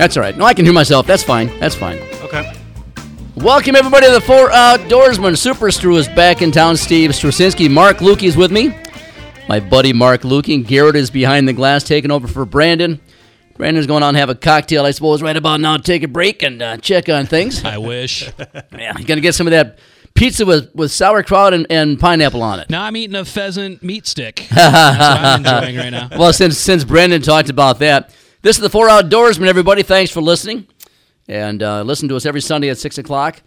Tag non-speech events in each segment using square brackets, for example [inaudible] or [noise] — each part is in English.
That's all right. No, I can hear myself. That's fine. That's fine. Okay. Welcome everybody to the Four Outdoorsman. Super Stru is back in town. Steve Strusinski, Mark Lukey is with me. My buddy Mark Lukey. Garrett is behind the glass, taking over for Brandon. Brandon's going on to have a cocktail, I suppose, right about now. Take a break and uh, check on things. I wish. [laughs] yeah, he's gonna get some of that pizza with, with sauerkraut and, and pineapple on it. now I'm eating a pheasant meat stick. [laughs] That's what I'm enjoying right now. Well, since since Brandon talked about that, this is the Four Outdoorsman. Everybody, thanks for listening, and uh, listen to us every Sunday at six o'clock,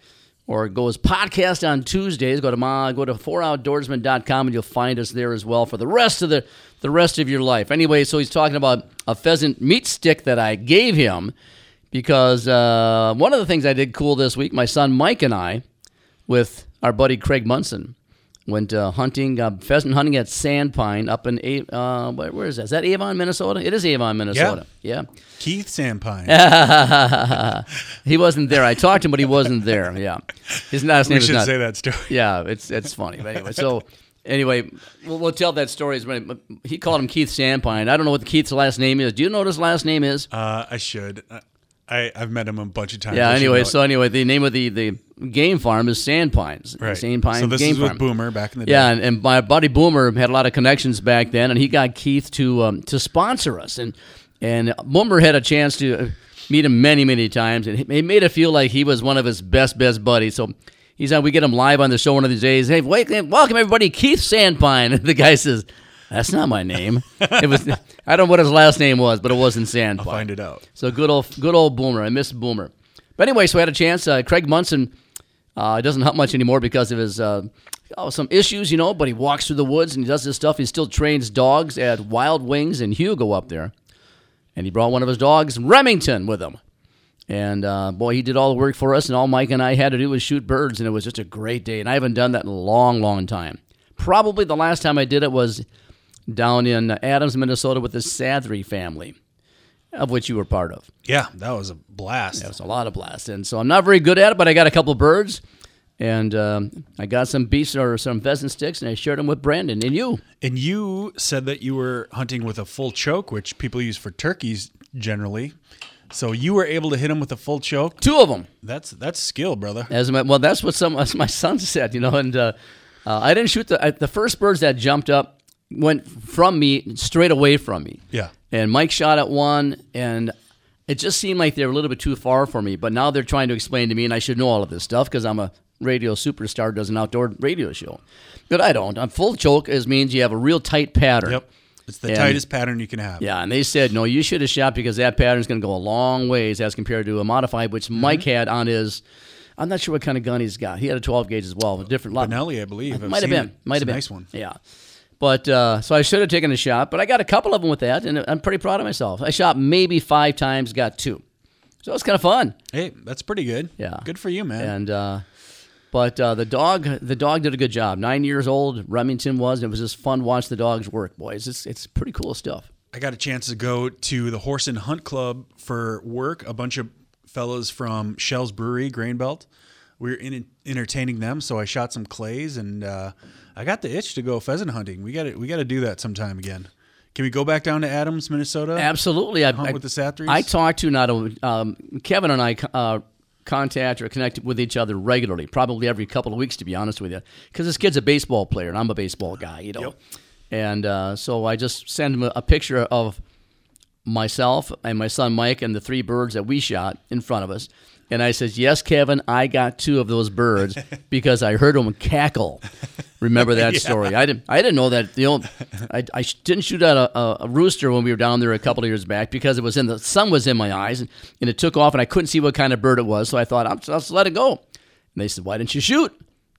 or go as podcast on Tuesdays. Go to my go to fouroutdoorsman.com and you'll find us there as well for the rest of the the rest of your life. Anyway, so he's talking about a pheasant meat stick that I gave him because uh, one of the things I did cool this week, my son Mike and I, with our buddy Craig Munson, went uh, hunting uh, pheasant hunting at Sandpine up in A- uh, where, where is that? Is that Avon, Minnesota? It is Avon, Minnesota. Yeah. Keith Sampine. [laughs] he wasn't there. I talked to him, but he wasn't there. Yeah. His last name we is should not. say that story. Yeah, it's it's funny. But anyway, so anyway, we'll, we'll tell that story. He called him Keith Sandpine. I don't know what Keith's last name is. Do you know what his last name is? Uh, I should. I, I've met him a bunch of times. Yeah. I Anyway, so anyway, the name of the, the game farm is Sandpines. right. Sandpine So this Game is with Farm. Boomer back in the day. Yeah, and, and my buddy Boomer had a lot of connections back then, and he got Keith to um, to sponsor us, and and Boomer had a chance to uh, meet him many many times, and he made it feel like he was one of his best best buddies. So he's on. We get him live on the show one of these days. Hey, wait, welcome everybody, Keith Sandpine. [laughs] The guy says. That's not my name. It was [laughs] I don't know what his last name was, but it wasn't Sandpine. I'll find it out. So good old, good old Boomer. I miss Boomer. But anyway, so I had a chance. Uh, Craig Munson uh, doesn't hunt much anymore because of his uh, oh, some issues, you know. But he walks through the woods and he does this stuff. He still trains dogs at Wild Wings and Hugo up there, and he brought one of his dogs, Remington, with him. And uh, boy, he did all the work for us, and all Mike and I had to do was shoot birds, and it was just a great day. And I haven't done that in a long, long time. Probably the last time I did it was down in Adams, Minnesota, with the Sathry family, of which you were part of. Yeah, that was a blast. It was a lot of blast, and so I'm not very good at it, but I got a couple of birds, and um, I got some beast or some pheasant sticks, and I shared them with Brandon and you. And you said that you were hunting with a full choke, which people use for turkeys generally. So you were able to hit them with a full choke. Two of them. That's that's skill, brother. As my, well, that's what some [laughs] as my son said, you know. And uh, uh, I didn't shoot the I, the first birds that jumped up went from me straight away from me. Yeah. And Mike shot at one, and it just seemed like they were a little bit too far for me. But now they're trying to explain to me, and I should know all of this stuff because I'm a radio superstar, does an outdoor radio show. But I don't. I'm full choke is means you have a real tight pattern. Yep. It's the And- tightest pattern you can have. Yeah, and they said no, you should have shot because that pattern's going to go a long ways as compared to a modified, which Mm-hmm. Mike had on his. I'm not sure what kind of gun he's got. He had a 12 gauge as well, a different lot. Benelli, I believe. Might have been. Might have a been. Nice one. Yeah. But uh, so I should have taken a shot, but I got a couple of them with that, and I'm pretty proud of myself. I shot maybe five times, got two, so it's kind of fun. Hey, that's pretty good. Yeah. Good for you, man. And uh, but uh, the dog, the dog did a good job. Nine years old, Remington was. And it was just fun to watch the dogs work, boys. It's it's pretty cool stuff. I got a chance to go to the Horse and Hunt Club for work. A bunch of fellows from Shell's Brewery, Grain Belt. We were in, entertaining them, so I shot some clays, and uh, I got the itch to go pheasant hunting. We got to we got to do that sometime again. Can we go back down to Adams, Minnesota? Absolutely. I, Hunt I, with the Sathries? I talked to not only um, Kevin and I uh, contact or connect with each other regularly, probably every couple of weeks, to be honest with you, because this kid's a baseball player and I'm a baseball guy, you know. Yep. And uh, so I just send him a, a picture of myself and my son Mike and the three birds that we shot in front of us. And I says, "Yes, Kevin, I got two of those birds [laughs] because I heard them cackle." Remember that [laughs] story? I didn't. I didn't know that. You know, I, I didn't shoot at a, a, a rooster when we were down there a couple of years back because it was in the sun was in my eyes and, and it took off and I couldn't see what kind of bird it was. So I thought, I'll just let it go. And they said, "Why didn't you shoot?"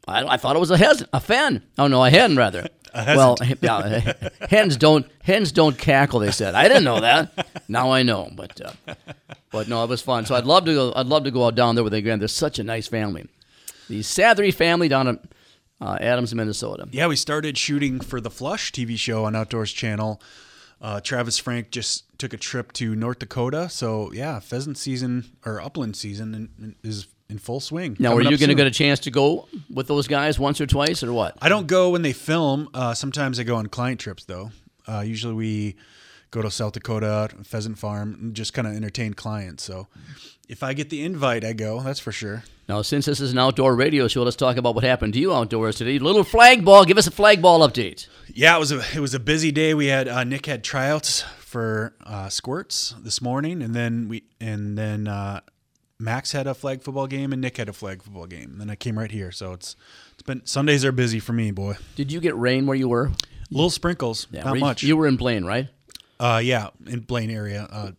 I, I thought it was a hes- a fen. Oh no, a hen rather. [laughs] well, yeah, [laughs] hens don't hens don't cackle. They said. I didn't know that. Now I know. But uh, but no, it was fun. So I'd love to go. I'd love to go out down there with grand. They're such a nice family. The Sathry family down in uh, Adams, Minnesota. Yeah, we started shooting for the Flush TV show on Outdoors Channel. Uh, Travis Frank just took a trip to North Dakota, so yeah, pheasant season or upland season is in full swing. Now, are you going to get a chance to go with those guys once or twice, or what? I don't go when they film. Uh, sometimes I go on client trips though. Uh, usually we go to South Dakota, Pheasant Farm, and just kind of entertain clients. So if I get the invite, I go. That's for sure. Now, since this is an outdoor radio show, let's talk about what happened to you outdoors today. Little flag ball. Give us a flag ball update. Yeah, it was a it was a busy day. We had uh, Nick had tryouts for uh, squirts this morning, and then we and then uh, Max had a flag football game, and Nick had a flag football game. And then I came right here, so it's it's been Sundays are busy for me, boy. Did you get rain where you were? Little sprinkles, Yeah, not you- much. You were in Blaine, right? uh, yeah, in Blaine area, uh,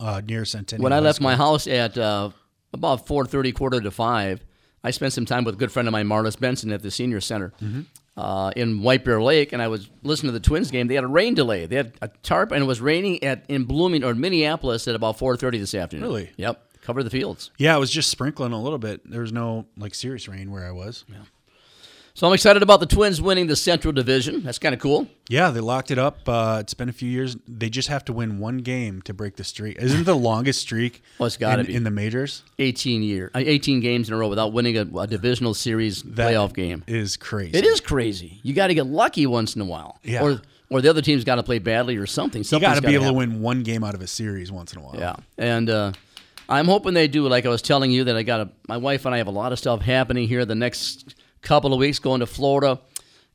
uh, near Centennial. When I left my house at uh, about four thirty, quarter to five, I spent some time with a good friend of mine, Marlis Benson, at the senior center Mm-hmm. uh, in White Bear Lake, and I was listening to the Twins game. They had a rain delay. They had a tarp, and it was raining at in Blooming or Minneapolis at about four thirty this afternoon. Really? Yep. Cover the fields. Yeah, it was just sprinkling a little bit. There was no like serious rain where I was. Yeah, So I'm excited about the Twins winning the Central Division. That's kind of cool. Yeah, they locked it up. Uh, it's been a few years. They just have to win one game to break the streak. Isn't it the longest streak? [laughs] Well, it's gotta in, be. in the majors. 18 year, uh, 18 games in a row without winning a, a divisional series That playoff game. is crazy. It is crazy. You got to get lucky once in a while. Yeah. Or or the other team's got to play badly or something. You Something's got to be able happen. to win one game out of a series once in a while. Yeah, and uh, I'm hoping they do. Like I was telling you, that I got a my wife and I have a lot of stuff happening here the next couple of weeks. Going to Florida,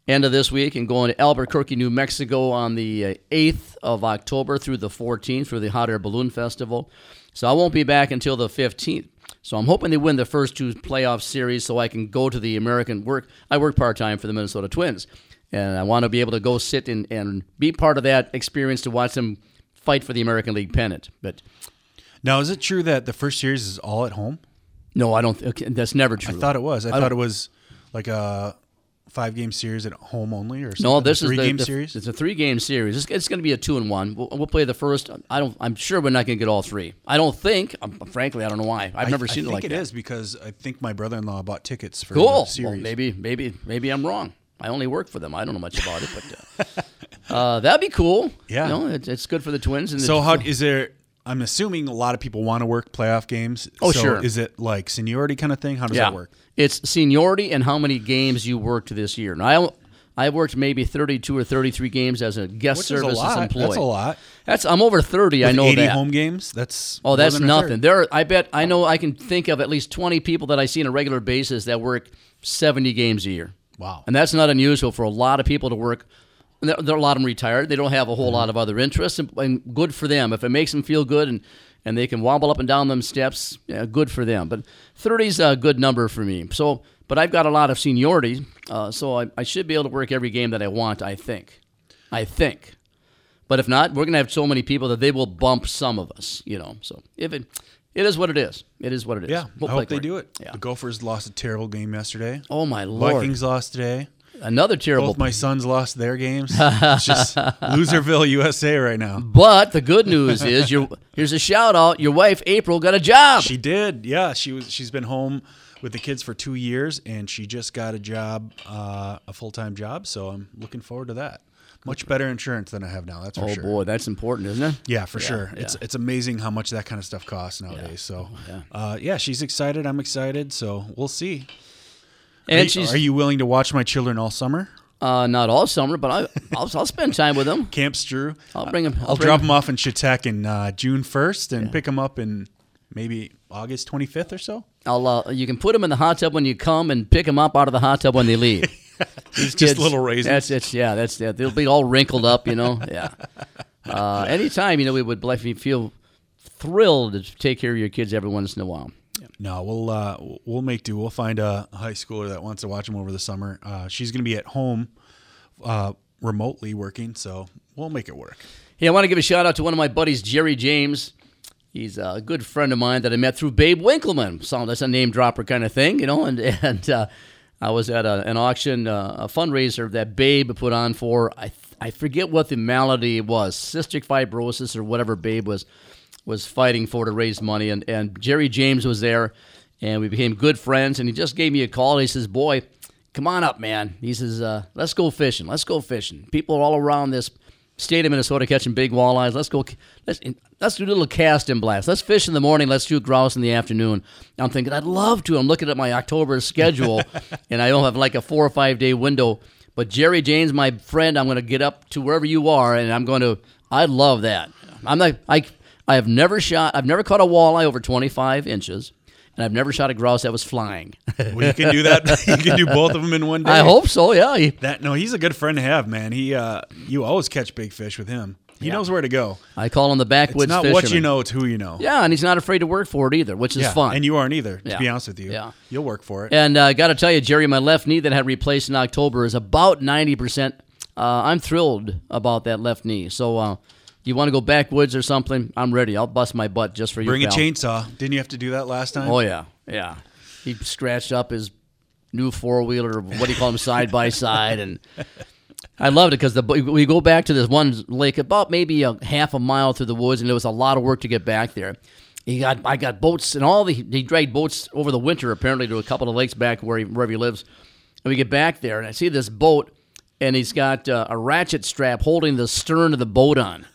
end of this week, and going to Albuquerque, New Mexico on the uh, 8th of October through the 14th for the Hot Air Balloon Festival. So I won't be back until the 15th. So I'm hoping they win the first two playoff series, so I can go to the American work. I work part time for the Minnesota Twins, and I want to be able to go sit and, and be part of that experience to watch them fight for the American League pennant. But Now, is it true that the first series is all at home? No, I don't. Th- okay, that's never true. I thought it was. I, I thought it was like a five game series at home only, or something. no, this a is three the, game the- series. It's a three-game series. It's, it's going to be a two and one. We'll, we'll play the first. I don't. I'm sure we're not going to get all three. I don't think. Um, frankly, I don't know why. I've never I seen it think like it that. is because I think my brother in law bought tickets for Cool. the Well, series. maybe, maybe, maybe I'm wrong. I only work for them. I don't know much about it, but uh, [laughs] uh, that'd be cool. Yeah. you know, it's, it's good for the Twins. And So it's- how [laughs] is there? I'm assuming a lot of people want to work playoff games. Oh, So sure. Is it like seniority kind of thing? How does yeah, that work? it's seniority and how many games you worked this year. Now, I I worked maybe 32 or 33 games as a guest Which is a services lot. employee. That's a lot. That's I'm over 30. I With know 80 that. home games. That's Oh, that's a nothing. There, are, I bet I know I can think of at least 20 people that I see on a regular basis that work 70 games a year. Wow. And that's not unusual for a lot of people to work. There, there are a lot of them retired. They don't have a Mm-hmm. whole lot of other interests, and, and good for them. If it makes them feel good and, and they can wobble up and down them steps, yeah, good for them. But 30 is a good number for me. So, but I've got a lot of seniority, uh, so I, I should be able to work every game that I want. I think, I think. But if not, we're going to have so many people that they will bump some of us, you know. So if it, it is what it is. It is what it is. Yeah, We'll I hope they do it. Yeah. The Gophers lost a terrible game yesterday. Oh my lord! Vikings lost today. Another terrible. Both my sons lost their games. [laughs] it's just Loserville, USA right now. but the good news is, your here's a shout out. Your wife April got a job. She did. Yeah, she was. She's been home with the kids for two years, and she just got a job, uh, a full time job. So I'm looking forward to that. Much better insurance than I have now. That's for oh sure. boy, that's important, isn't it? Yeah, for sure. It's yeah. it's amazing how much that kind of stuff costs nowadays. So, Yeah. Uh, yeah, she's excited. I'm excited. So we'll see. And are, you- she's are you willing to watch my children all summer? uh, not all summer, but I, I'll, I'll spend time with them. [laughs] Camps Strew. I'll bring 'em- I'll I'll, bring drop 'em. them off in Chautauqua in uh, June 1st and pick them up in maybe August 25th or so. I'll uh, you can put them in the hot tub when you come and pick them up out of the hot tub when they leave. [laughs] These Just little raisins. That's it. yeah. That's yeah. They'll be all wrinkled up, you know. Yeah. Uh, anytime, you know, we would feel thrilled to take care of your kids every once in a while. No, we'll uh, we'll make do. We'll find a high schooler that wants to watch them over the summer. Uh, she's going to be at home, uh, remotely working, so we'll make it work. Hey, I want to give a shout out to one of my buddies, Jerry James. He's a good friend of mine that I met through Babe Winkelman. So that's a name dropper kind of thing, you know. And [laughs] and uh, I was at a, an auction, uh, a fundraiser that Babe put on for I I forget what the malady was, cystic fibrosis or whatever Babe was was fighting for to raise money. And and Jerry James was there, and we became good friends. And he just gave me a call. And he says, "Boy, come on up, man." He says, uh, "Let's go fishing. Let's go fishing." People are all around this state of Minnesota catching big walleyes. Let's go. Let's let's do a little cast and blast. Let's fish in the morning. Let's shoot grouse in the afternoon. I'm thinking I'd love to. I'm looking at my October schedule, [laughs] and I don't have like a four or five day window. But Jerry James, my friend, I'm going to get up to wherever you are, and I'm going to. I love that. I'm not. I I have never shot. I've never caught a walleye over 25 inches, and I've never shot a grouse that was flying. [laughs] Well, you can do that. [laughs] you can do both of them in one day. I hope so. Yeah. He- that. No, he's a good friend to have, man. He, uh, you always catch big fish with him. He knows where to go. I call him the backwoods It's not fisherman. what you know; it's who you know. Yeah, and he's not afraid to work for it either, which is Yeah, fun. and you aren't either. To Yeah. be honest with you, Yeah. you'll work for it. And uh, I got to tell you, Jerry, my left knee that I had replaced in October is about 90%. Uh, I'm thrilled about that left knee. So, uh, you want to go backwoods or something? I'm ready. I'll bust my butt just for you. Bring a chainsaw. Didn't you have to do that last time? Oh, yeah. Yeah. He scratched up his new four wheeler, what do you call them, side by side. And I loved it because we go back to this one lake about maybe a half a mile through the woods, and it was a lot of work to get back there. He got, I got boats and all the, he dragged boats over the winter apparently to a couple of lakes back where he, wherever he lives. And we get back there, and I see this boat, and he's got uh, a ratchet strap holding the stern of the boat on.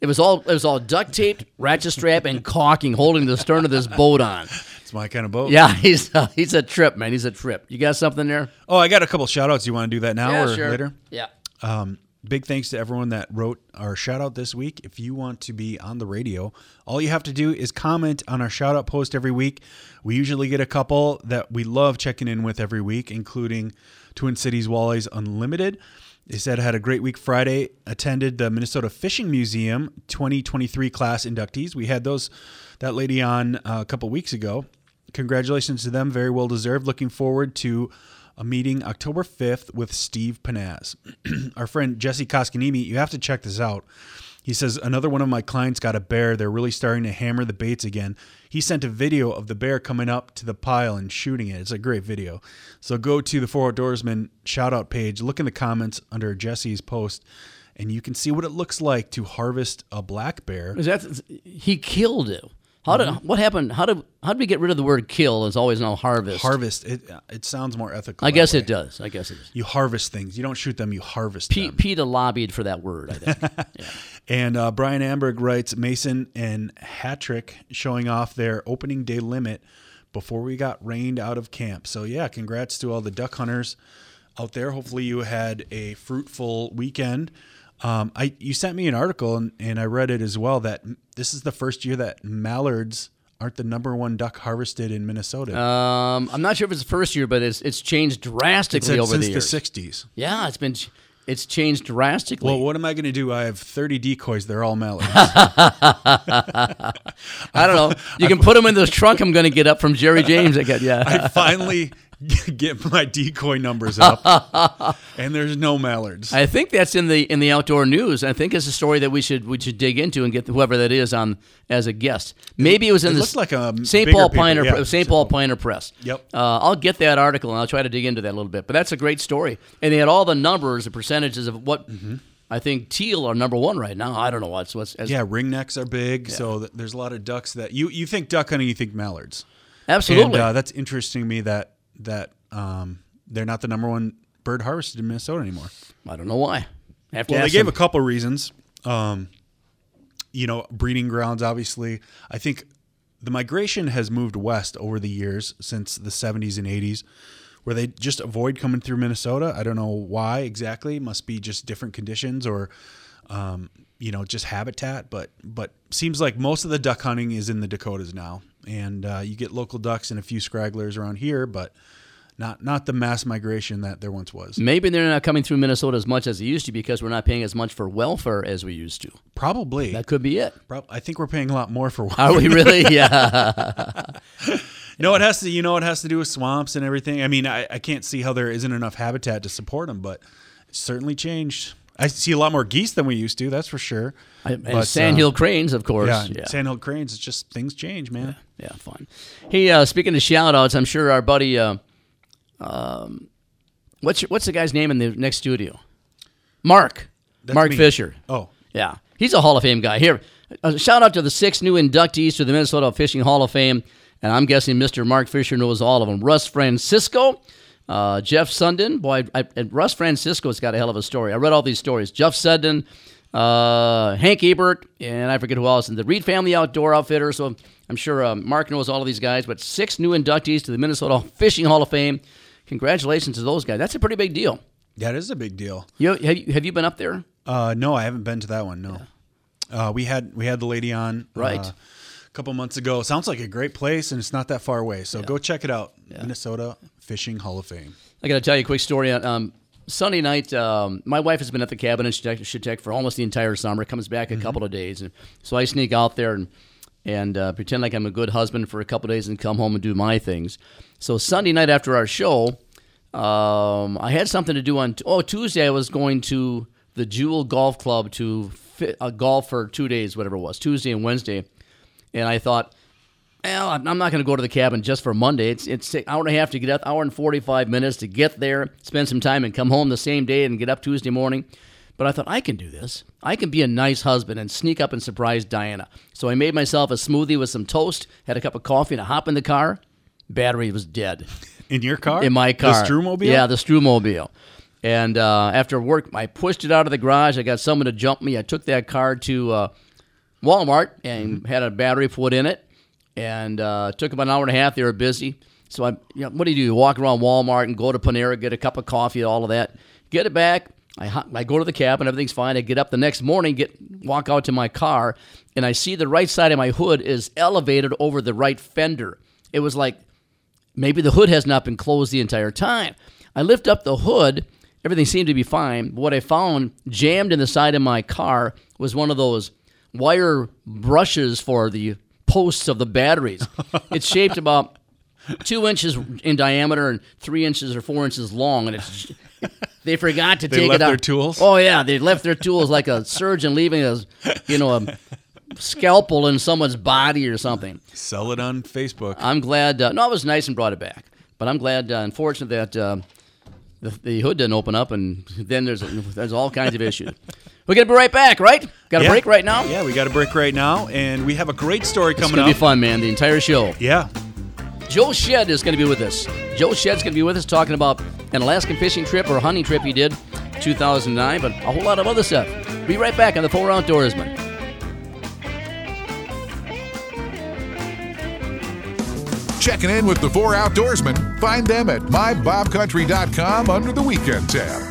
It was all it was all duct taped, ratchet strap, and caulking holding the stern of this boat on. It's my kind of boat. Yeah, [laughs] he's uh, he's a trip, man. He's a trip. You got something there? Oh, I got a couple shout outs. You want to do that now or later? Yeah. Um, big thanks to everyone that wrote our shout out this week. If you want to be on the radio, all you have to do is comment on our shout out post every week. We usually get a couple that we love checking in with every week, including Twin Cities Walleyes Unlimited. They said had a great week Friday, attended the Minnesota Fishing Museum 2023 class inductees. We had those that lady on uh, a couple weeks ago. Congratulations to them, very well deserved. Looking forward to a meeting October 5th with Steve Panaz. [clears throat] Our friend Jesse Koskanimi, you have to check this out. He says, Another one of my clients got a bear. They're really starting to hammer the baits again. He sent a video of the bear coming up to the pile and shooting it. It's a great video. So go to the Four Outdoorsman shout out page, look in the comments under Jesse's post, and you can see what it looks like to harvest a black bear. Is that he killed it? How did Mm-hmm. what happened? How did how did we get rid of the word kill? It's always now harvest. Harvest, it, it sounds more ethical. I guess way. it does. I guess it is. You harvest things. You don't shoot them, you harvest P- them. PETA lobbied for that word. I think. [laughs] Yeah. And uh, Brian Amberg writes Mason and Hattrick showing off their opening day limit before we got rained out of camp. So, yeah, congrats to all the duck hunters out there. Hopefully, you had a fruitful weekend. Um, I you sent me an article and, and I read it as well that this is the first year that mallards aren't the number one duck harvested in Minnesota. Um, I'm not sure if it's the first year, but it's it's changed drastically said over since the the years. '60s. yeah, it's been it's changed drastically. Well, what am I going to do? I have 30 decoys. They're all mallards. [laughs] I don't know. You can put them in the trunk. I'm going to get up from Jerry James. I got yeah. I finally [laughs] get my decoy numbers up, [laughs] and there's no mallards. I think that's in the in the outdoor news. I think it's a story that we should we should dig into and get whoever that is on as a guest. Maybe it was in it the like St. Paul Pioneer yeah. St. Paul Pioneer Press. Yep. Uh, I'll get that article and I'll try to dig into that a little bit. But that's a great story, and they had all the numbers, the percentages of what. I think teal are number one right now. I don't know what's what's as, yeah, ringnecks are big, so th- there's a lot of ducks that you you think duck hunting, you think mallards. absolutely. And uh, that's interesting to me that that um, they're not the number one bird harvested in Minnesota anymore. I don't know why. Well, they gave them. a couple reasons. Um, you know, breeding grounds. Obviously, I think the migration has moved west over the years since the 70s and 80s, where they just avoid coming through Minnesota. I don't know why exactly. Must be just different conditions or, um, you know, just habitat. But but seems like most of the duck hunting is in the Dakotas now, and uh, you get local ducks and a few scragglers around here, but. Not, not the mass migration that there once was. Maybe they're not coming through Minnesota as much as they used to because we're not paying as much for welfare as we used to. Probably. That could be it. Prob- I think we're paying a lot more for Are we really? Yeah. [laughs] No, it has to. You know, it has to do with swamps and everything. I mean, I, I can't see how there isn't enough habitat to support them, but it's certainly changed. I see a lot more geese than we used to. That's for sure. And But, sandhill uh, cranes, of course. yeah, Yeah. sandhill cranes. It's just things change, man. Yeah, fun. Hey, uh, speaking of shout outs, I'm sure our buddy, uh, um, what's your, what's the guy's name in the next studio? Mark. That's Mark me. Fisher. Oh, Yeah, he's a Hall of Fame guy. Here, a shout out to the six new inductees to the Minnesota Fishing Hall of Fame, and I'm guessing Mr. Mark Fisher knows all of them. Russ Francisco, uh, Jeff Sundin. Boy, I, and Russ Francisco's got a hell of a story. I read all these stories. Jeff Sundin, uh, Hank Ebert, and I forget who else, and the Reed Family Outdoor Outfitter. So I'm sure uh, Mark knows all of these guys. But six new inductees to the Minnesota [laughs] Fishing Hall of Fame. Congratulations to those guys. That's a pretty big deal. That is a big deal. You have you, have you been up there? Uh, no, I haven't been to that one. No. Uh, we had we had the lady on Right. uh, a couple months ago. Sounds like a great place, and it's not that far away. So go check it out. Minnesota Fishing Hall of Fame. I got to tell you a quick story. Um, Sunday night, um, my wife has been at the cabin in Shetek for almost the entire summer. Comes back a couple of days, and so I sneak out there and and uh, pretend like I'm a good husband for a couple of days and come home and do my things. So Sunday night after our show, um, I had something to do on. Oh, Tuesday I was going to the Jewel Golf Club to fit, uh, golf for two days, whatever it was, Tuesday and Wednesday, and I thought. Well, I'm not going to go to the cabin just for Monday. It's it's an hour and a half to get up, hour and 45 minutes to get there, spend some time, and come home the same day and get up Tuesday morning. But I thought I can do this. I can be a nice husband and sneak up and surprise Diana. So I made myself a smoothie with some toast, had a cup of coffee, and a hop in the car. Battery was dead [laughs] In your car? in my car. The Strumobile? Yeah, the Strumobile. And uh, after work, I pushed it out of the garage. I got someone to jump me. I took that car to uh, Walmart and had a battery put in it. And uh, took about an hour and a half. They were busy. So I, you know, what do you do? You walk around Walmart and go to Panera, get a cup of coffee, all of that. Get it back. I, I go to the cabin. Everything's fine. I get up the next morning, get walk out to my car, and I see the right side of my hood is elevated over the right fender. It was like Maybe the hood has not been closed the entire time. I lift up the hood. Everything seemed to be fine. But what I found jammed in the side of my car was one of those wire brushes for the posts of the batteries. [laughs] it's shaped about two inches in diameter and three inches or four inches long, and it's. They forgot to They take it out. their tools? Oh yeah, they left their tools like a surgeon leaving a, you know, a scalpel in someone's body or something. Sell it on Facebook. I'm glad. Uh, no, it was nice and brought it back. But I'm glad. Uh, unfortunate that uh, the, the hood didn't open up, and then there's there's all kinds of issues. [laughs] We're gonna be right back, right? Got a Yeah. break right now. Yeah, we got a break right now, and we have a great story coming. It's gonna up. be fun, man. The entire show. Yeah. Joe Shead is gonna be with us. Joe Shead's gonna be with us talking about an Alaskan fishing trip or hunting trip he did, 2009, but a whole lot of other stuff. Be right back on the Four Outdoorsman. Checking in with the four outdoorsmen. Find them at mybobcountry.com under the weekend tab.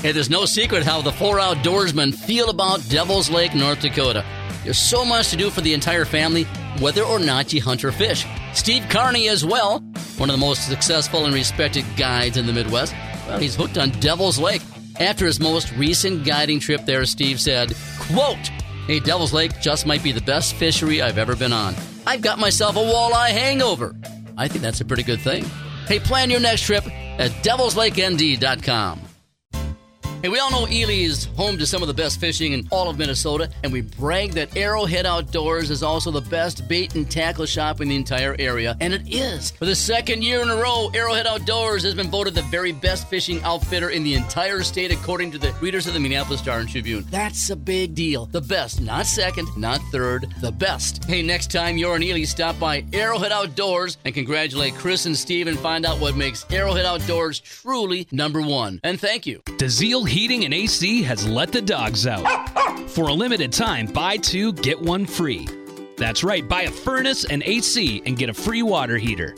Hey, there's no secret how the four outdoorsmen feel about Devil's Lake, North Dakota. There's so much to do for the entire family, whether or not you hunt or fish. Steve Carney as well, one of the most successful and respected guides in the Midwest. Well, he's hooked on Devil's Lake. After his most recent guiding trip there, Steve said, quote, Hey, Devil's Lake just might be the best fishery I've ever been on. I've got myself a walleye hangover. I think that's a pretty good thing. Hey, plan your next trip at devilslakend.com. Hey, we all know Ely is home to some of the best fishing in all of Minnesota, and we brag that Arrowhead Outdoors is also the best bait and tackle shop in the entire area, and it is. For the second year in a row, Arrowhead Outdoors has been voted the very best fishing outfitter in the entire state according to the readers of the Minneapolis Star and Tribune. That's a big deal. The best, not second, not third, the best. Hey, next time you're in Ely, stop by Arrowhead Outdoors and congratulate Chris and Steve and find out what makes Arrowhead Outdoors truly number one. And thank you. DeZiel Heating and AC has let the dogs out. For a limited time, buy two, get one free. That's right, buy a furnace and AC and get a free water heater.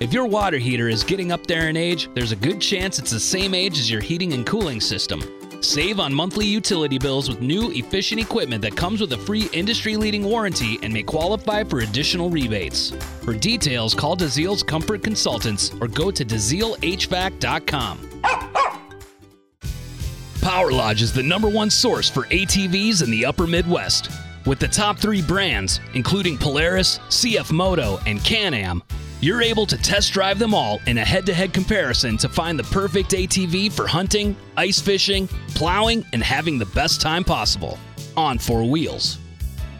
If your water heater is getting up there in age, there's a good chance it's the same age as your heating and cooling system. Save on monthly utility bills with new efficient equipment that comes with a free industry leading warranty and may qualify for additional rebates. For details, call DeZiel's Comfort Consultants or go to DeZielHVAC.com. Power Lodge is the number one source for ATVs in the upper Midwest. With the top three brands, including Polaris, CF Moto, and Can Am, you're able to test drive them all in a head to head comparison to find the perfect ATV for hunting, ice fishing, plowing, and having the best time possible on four wheels.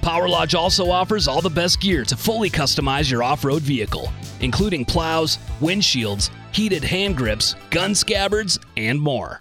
Power Lodge also offers all the best gear to fully customize your off road vehicle, including plows, windshields, heated hand grips, gun scabbards, and more.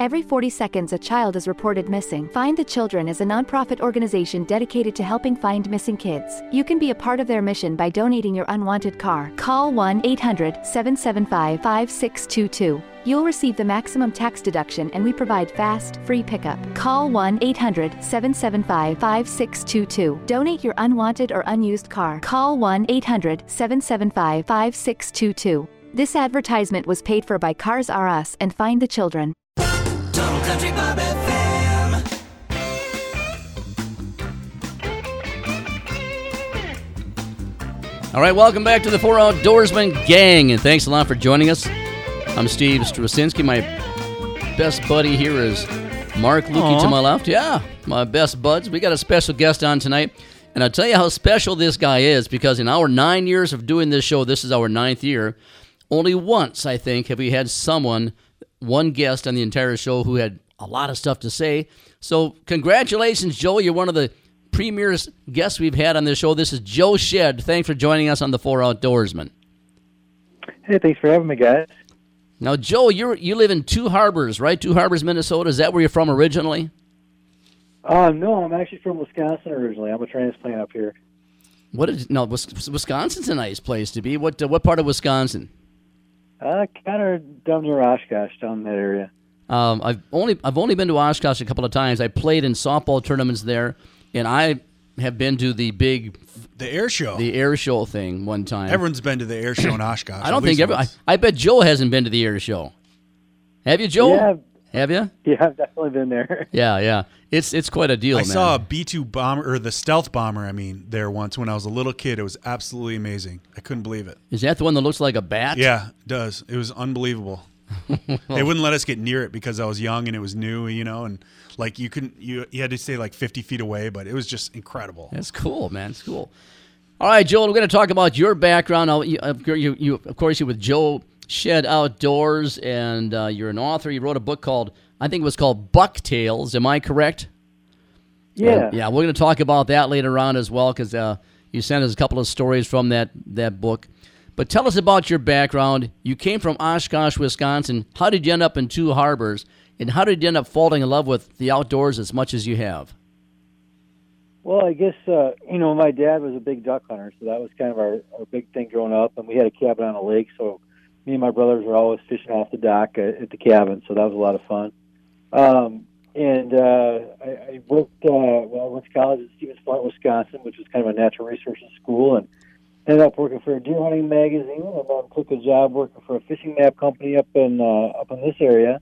Every 40 seconds, a child is reported missing. Find the Children is a nonprofit organization dedicated to helping find missing kids. You can be a part of their mission by donating your unwanted car. Call 1 800 775 5622. You'll receive the maximum tax deduction and we provide fast, free pickup. Call 1 800 775 5622. Donate your unwanted or unused car. Call 1 800 775 5622. This advertisement was paid for by Cars R Us and Find the Children. Total Country Bob FM. All right, welcome back to the Four Outdoorsman Gang, and thanks a lot for joining us. I'm Steve Straczynski. My best buddy here is Mark Lukey to my left. Yeah, my best buds. We got a special guest on tonight, and I'll tell you how special this guy is because in our nine years of doing this show, this is our ninth year. Only once, I think, have we had someone, one guest on the entire show who had a lot of stuff to say. So, congratulations, Joe. You're one of the premier guests we've had on this show. This is Joe Shead. Thanks for joining us on the Four Outdoorsman. Hey, thanks for having me, guys. Now, Joe, you you live in Two Harbors, right? Two Harbors, Minnesota. Is that where you're from originally? Uh, no, I'm actually from Wisconsin originally. I'm a transplant up here. What is no? Wisconsin's a nice place to be. What uh, what part of Wisconsin? Uh, kind of down near Oshkosh, down in that area. Um, I've only I've only been to Oshkosh a couple of times. I played in softball tournaments there, and I have been to the big The air show. the air show thing one time. Everyone's been to the air show in [coughs] Oshkosh. I don't think every. I. I bet Joe hasn't been to the air show. Have you, Joe? Yeah. Have you? [laughs] Yeah, I've definitely been there. [laughs] Yeah, yeah. It's it's quite a deal, I man. saw a B two bomber or the stealth bomber. I mean, there once when I was a little kid. It was absolutely amazing. I couldn't believe it. Is that the one that looks like a bat? Yeah, it does. It was unbelievable. [laughs] they wouldn't let us get near it because I was young and it was new, you know, and like you couldn't you you had to stay like fifty feet away, but it was just incredible. That's cool, man. It's cool. All right, Joel, we're going to talk about your background. Now, you, of course, you, you, of course, you're with Joe Shead Outdoors, and uh, you're an author. You wrote a book called, I think it was called Buck Tales. Am I correct? Yeah. Yeah, we're going to talk about that later on as well because uh, you sent us a couple of stories from that, that book. But tell us about your background. You came from Oshkosh, Wisconsin. How did you end up in Two Harbors? And how did you end up falling in love with the outdoors as much as you have? Well, I guess uh, you know my dad was a big duck hunter, so that was kind of our, our big thing growing up. And we had a cabin on a lake, so me and my brothers were always fishing off the dock at, at the cabin, so that was a lot of fun. Um, and uh, I, I worked uh, well. I went to college at Stevens Point, Wisconsin, which was kind of a natural resources school, and ended up working for a deer hunting magazine, and then took a job working for a fishing map company up in uh, up in this area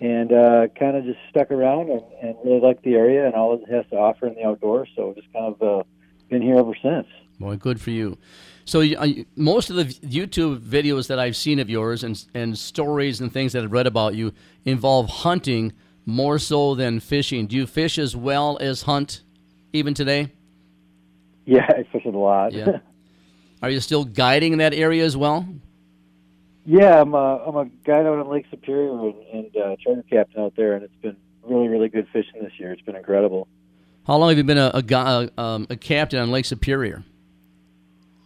and uh, kind of just stuck around and, and really liked the area and all it has to offer in the outdoors. So just kind of uh, been here ever since. Boy, good for you. So uh, most of the YouTube videos that I've seen of yours and and stories and things that I've read about you involve hunting more so than fishing. Do you fish as well as hunt, even today? Yeah, I fish a lot. Yeah. Are you still guiding in that area as well? yeah, I'm a, I'm a guide out on Lake Superior and, and uh, charter captain out there, and it's been really, really good fishing this year. It's been incredible. How long have you been a a, uh, um, a captain on Lake Superior?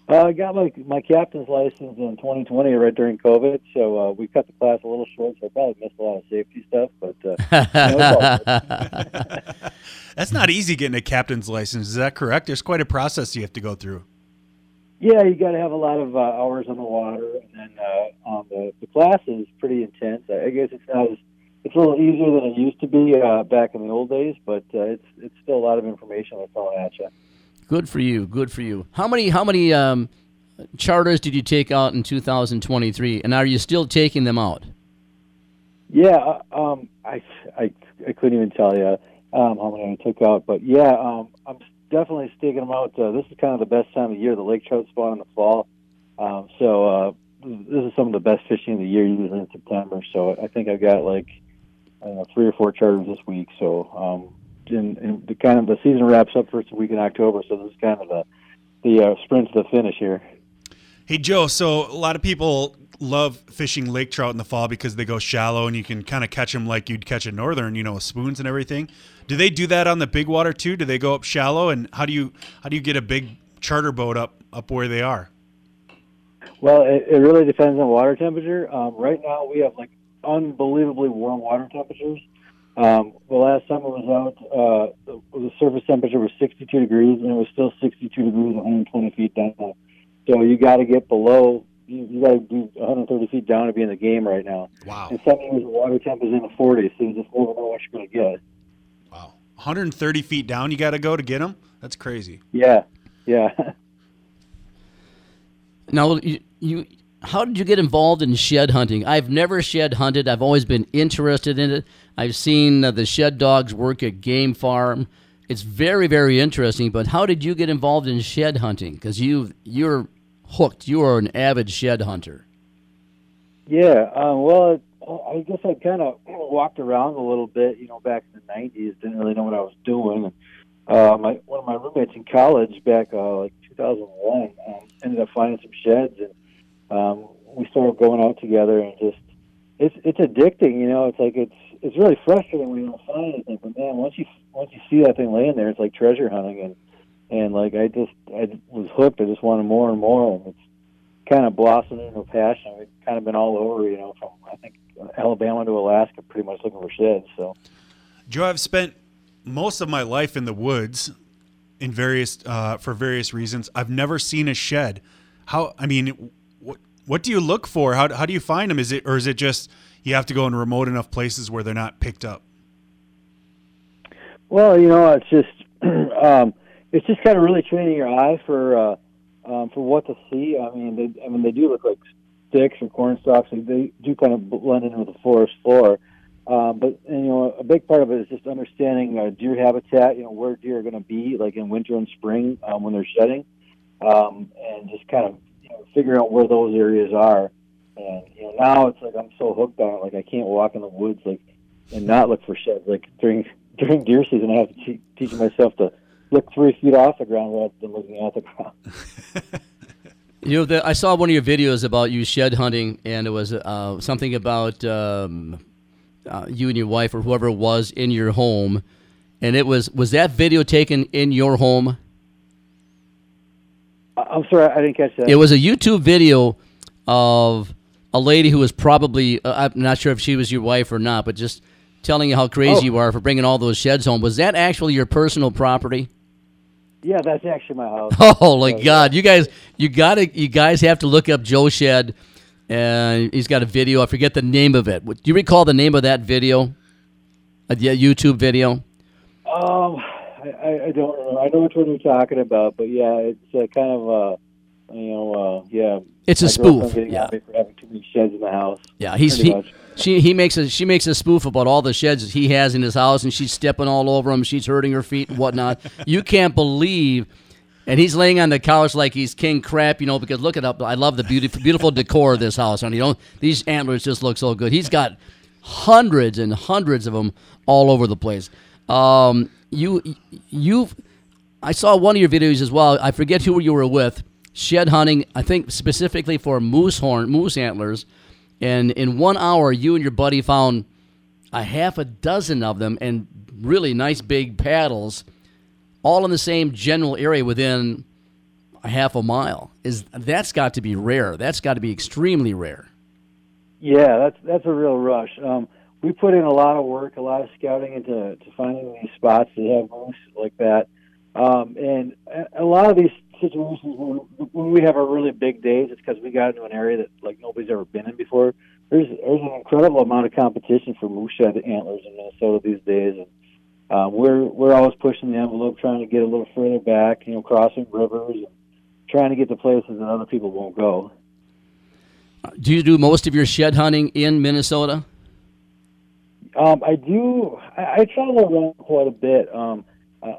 Uh, I got my my captain's license in 2020, right during COVID. So uh, we cut the class a little short, so I probably missed a lot of safety stuff. But uh, [laughs] you know, it's all good. [laughs] That's not easy getting a captain's license. Is that correct? There's quite a process you have to go through. Yeah, you got to have a lot of uh, hours on the water, and then uh, um, the the class is pretty intense. I I guess it's not as it's a little easier than it used to be uh, back in the old days, but uh, it's it's still a lot of information they're throwing at you. Good for you. Good for you. How many how many um, charters did you take out in 2023, and are you still taking them out? Yeah, uh, um, I, I I couldn't even tell you um, how many I took out, but yeah, um, I'm definitely staking them out. Uh, this is kind of the best time of year. The lake trout spawn in the fall, um, so uh, this is some of the best fishing of the year, usually in September. So I think I've got like I don't know, three or four charters this week. So um, and, and the kind of the season wraps up first week in October. So this is kind of the the uh, sprint to the finish here. Hey Joe, so a lot of people love fishing lake trout in the fall because they go shallow and you can kind of catch them like you'd catch a northern, you know, with spoons and everything. Do they do that on the big water too? Do they go up shallow and how do you how do you get a big charter boat up up where they are? Well, it, it really depends on water temperature. Um, right now, we have like unbelievably warm water temperatures. Um, the last time I was out, uh, the, the surface temperature was 62 degrees, and it was still 62 degrees 120 feet down. So you got to get below. You, you got to do 130 feet down to be in the game right now. Wow. And some years the water temp is in the 40s, so you just never know what you're going to get. Wow! 130 feet down, you got to go to get them. That's crazy. Yeah, yeah. [laughs] Now, you, you, how did you get involved in shed hunting? I've never shed hunted. I've always been interested in it. I've seen uh, the shed dogs work at game farm. It's very, very interesting. But how did you get involved in shed hunting? Because you, you're hooked. You are an avid shed hunter. Yeah, um, well, I guess I kind of [clears throat] walked around a little bit, you know, back in the '90s. Didn't really know what I was doing. Uh, my one of my roommates in college back uh, like 2001 um, ended up finding some sheds, and um, we started going out together. And just it's it's addicting, you know. It's like it's it's really frustrating when you don't find anything, but man, once you once you see that thing laying there, it's like treasure hunting. And and like I just I was hooked. I just wanted more and more, and it's kind of blossomed into a passion. We've kind of been all over, you know, from I think Alabama to Alaska, pretty much looking for sheds. So, Joe, I've spent most of my life in the woods, in various uh, for various reasons. I've never seen a shed. How? I mean, what do you look for? How how do you find them? Is it or is it just you have to go in remote enough places where they're not picked up? well, you know, it's just [clears throat] um, it's just kind of really training your eye for uh, um, for what to see. I mean, they I mean they do look like sticks or corn stalks. They, they do kind of blend in with the forest floor. Um, but you know, a big part of it is just understanding uh, deer habitat. You know, where deer are going to be, like in winter and spring um, when they're shedding, um, and just kind of know, figuring out where those areas are. And you know, now it's like I'm so hooked on it. Like I can't walk in the woods like and not look for sheds. Like during [laughs] during deer season, I have to te- teach myself to look three feet off the ground rather than looking at the ground. [laughs] You know, the, I saw one of your videos about you shed hunting, and it was uh, something about um, uh, you and your wife or whoever was in your home, and it was was that video taken in your home? I'm sorry, I didn't catch that. It was a YouTube video of a lady who was probably uh, I'm not sure if she was your wife or not, but just telling you how crazy Oh. you are for bringing all those sheds home. Was that actually your personal property? Yeah, that's actually my house. [laughs] Oh my God! You guys, you gotta, you guys have to look up Joe Shead, and he's got a video. I forget the name of it. Do you recall the name of that video? A YouTube video. Um, I, I, I don't remember. I know which one you're talking about, but yeah, it's uh, kind of uh, you know, uh, yeah. It's a spoof, yeah. for having too many sheds in the house. Yeah, he's he, much. she he makes a she makes a spoof about all the sheds he has in his house, and she's stepping all over them. She's hurting her feet and whatnot. [laughs] you can't believe. And he's laying on the couch like he's king crap, you know. Because look at up, I love the beautiful, beautiful decor of this house, and you know these antlers just look so good. He's got hundreds and hundreds of them all over the place. Um, you, you, I saw one of your videos as well. I forget who you were with. Shed hunting, I think specifically for moose horn, moose antlers, and in one hour, you and your buddy found a half a dozen of them and really nice big paddles, all in the same general area within a half a mile. Is that's got to be rare? That's got to be extremely rare. Yeah, that's that's a real rush. Um, we put in a lot of work, a lot of scouting into to finding these spots that have moose like that. Um, and a- lot of these situations when, we have our really big days, it's because we got into an area that like nobody's ever been in before. There's there's an incredible amount of competition for moose shed antlers in Minnesota these days, and um, we're we're always pushing the envelope, trying to get a little further back, you know, crossing rivers, and trying to get to places that other people won't go. Do you do most of your shed hunting in Minnesota? Um, I do. I, I travel around quite a bit. Um, uh,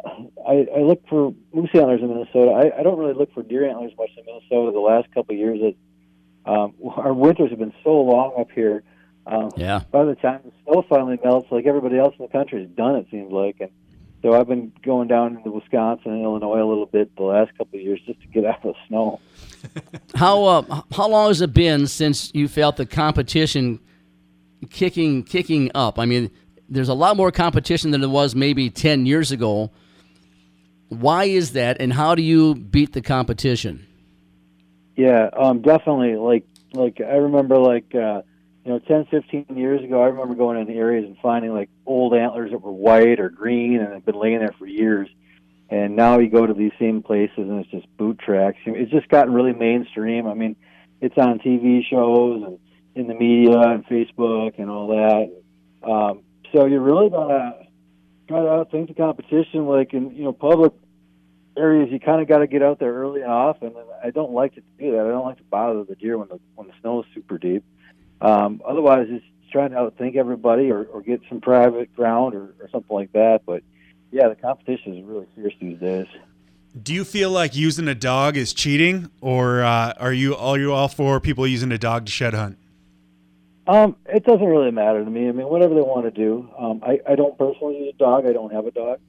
I, I look for moose antlers in Minnesota. I, I don't really look for deer antlers much in Minnesota. The last couple of years, that um, [laughs] our winters have been so long up here. Um, Yeah. By the time the snow finally melts, like everybody else in the country is done, it seems like. And so I've been going down into Wisconsin and Illinois a little bit the last couple of years just to get [laughs] out of the snow. How uh, how long has it been since you felt the competition kicking kicking up? I mean, there's a lot more competition than there was maybe ten years ago. Why is that, and how do you beat the competition? Yeah, um, definitely. Like, like I remember, like uh, you know, 10, 15 years ago, I remember going into areas and finding like old antlers that were white or green and had been laying there for years. And now you go to these same places and it's just boot tracks. It's just gotten really mainstream. I mean, it's on TV shows and in the media and Facebook and all that. Um, so you're really gonna try to outthink the competition. Like in you know public areas, you kind of got to get out there early and often. And I don't like to do that. I don't like to bother the deer when the when the snow is super deep. Um, otherwise, it's trying to outthink everybody or, or get some private ground or, or something like that. But yeah, the competition is really fierce these days. Do you feel like using a dog is cheating, or uh, are you are you all for people using a dog to shed hunt? Um, it doesn't really matter to me. I mean, whatever they want to do. Um, I, I don't personally use a dog. I don't have a dog,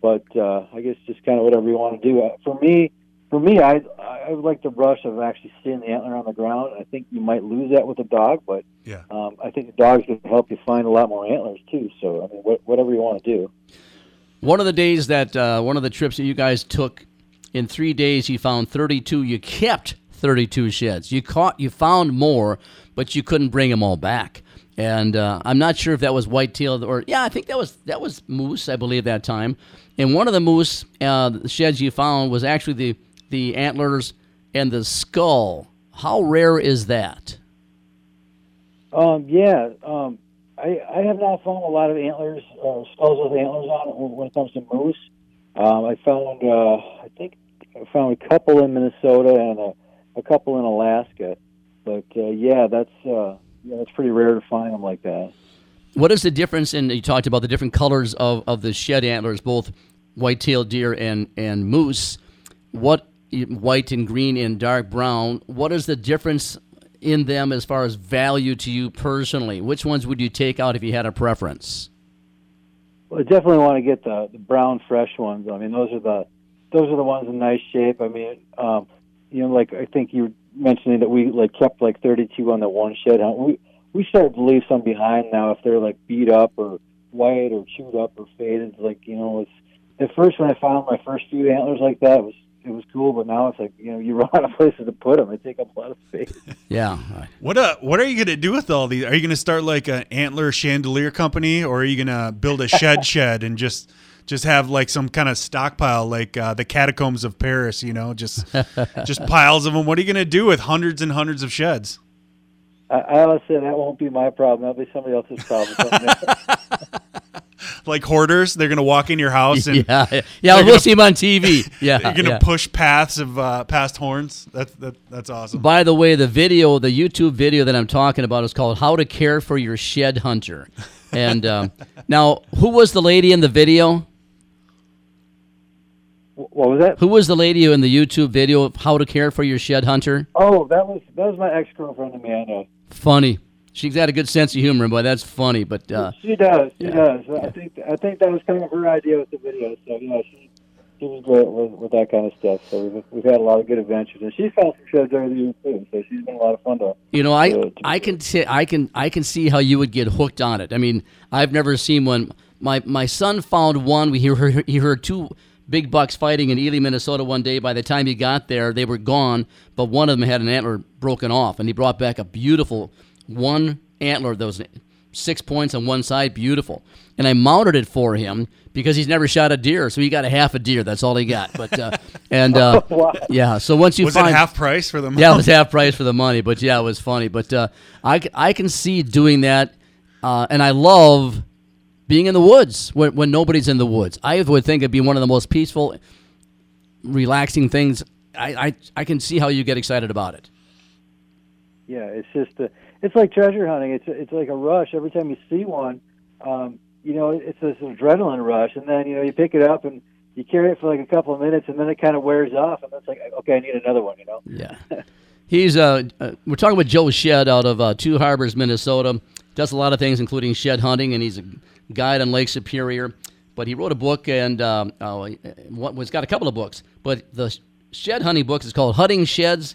but uh, I guess just kind of whatever you want to do. Uh, for me, for me, I I would like the rush of actually seeing the antler on the ground. I think you might lose that with a dog, but yeah, um, I think the dog's going to help you find a lot more antlers too. So I mean, wh- whatever you want to do. One of the days that uh, one of the trips that you guys took in three days, you found 32. You kept 32 sheds. You caught, you found more, but you couldn't bring them all back. And uh, I'm not sure if that was whitetail or yeah, I think that was that was moose, I believe that time. And one of the moose uh, sheds you found was actually the the antlers and the skull. How rare is that? Um, yeah, um, I, I have not found a lot of antlers, uh, skulls with antlers on it when it comes to moose. Um, I found, uh, I think, I found a couple in Minnesota and a, a couple in Alaska, but uh, yeah, that's uh, yeah, that's pretty rare to find them like that. What is the difference in? You talked about the different colors of, of the shed antlers, both white-tailed deer and and moose. What white and green and dark brown? What is the difference in them as far as value to you personally? Which ones would you take out if you had a preference? Well, I definitely want to get the, the brown fresh ones. I mean, those are the those are the ones in nice shape. I mean, um, you know, like I think you were mentioning that we like kept like 32 on the one shed. We we started to leave some behind now if they're like beat up or white or chewed up or faded. Like you know, it's at first when I found my first few antlers like that, it was it was cool, but now it's like you know you [laughs] run out of places to put them. They take up a lot of space. [laughs] yeah. What uh What are you gonna do with all these? Are you gonna start like an antler chandelier company, or are you gonna build a shed shed and just just have like some kind of stockpile, like uh, the catacombs of Paris? You know, just [laughs] just piles of them. What are you gonna do with hundreds and hundreds of sheds? I, I always say that won't be my problem. That'll be somebody else's problem. [laughs] like hoarders. They're gonna walk in your house and yeah, yeah, [laughs] yeah we'll gonna, see them on TV. Yeah, you're gonna yeah. push paths of uh, past horns. That's that, that's awesome. By the way, the video, the YouTube video that I'm talking about is called "How to Care for Your Shed Hunter." And um, now, who was the lady in the video? What was that? Who was the lady in the YouTube video of how to care for your shed hunter? Oh, that was that was my ex girlfriend Amanda. Funny. She's got a good sense of humor, boy. That's funny. But uh, she does. She yeah. does. I think I think that was kind of her idea with the video. So yeah, she she was great with, with that kind of stuff. So we've we've had a lot of good adventures, and she's found some sheds over the years too. So she's been a lot of fun to. You know, I to, to I can t- I can I can see how you would get hooked on it. I mean, I've never seen one. My my son found one. We heard he heard two big bucks fighting in Ely, Minnesota one day. By the time he got there, they were gone, but one of them had an antler broken off, and he brought back a beautiful one antler that was six points on one side, beautiful. And I mounted it for him because he's never shot a deer, so he got a half a deer. That's all he got. But uh, [laughs] and uh, [laughs] wow. yeah, so once you was find it half price for the money? yeah, it was half price for the money. But yeah, it was funny. But uh, I I can see doing that, uh, and I love being in the woods when, when nobody's in the woods. I would think it'd be one of the most peaceful, relaxing things. I, I, I can see how you get excited about it. Yeah, it's just a, it's like treasure hunting. It's it's like a rush every time you see one. Um, you know, it's this adrenaline rush, and then you know you pick it up and you carry it for like a couple of minutes, and then it kind of wears off, and it's like, okay, I need another one. You know. Yeah. [laughs] He's uh, uh we're talking with Joe Shead out of uh, Two Harbors, Minnesota. Does a lot of things, including shed hunting, and he's a guide on Lake Superior. But he wrote a book, and um, oh, he's got a couple of books. But the shed hunting book is called Hunting Sheds.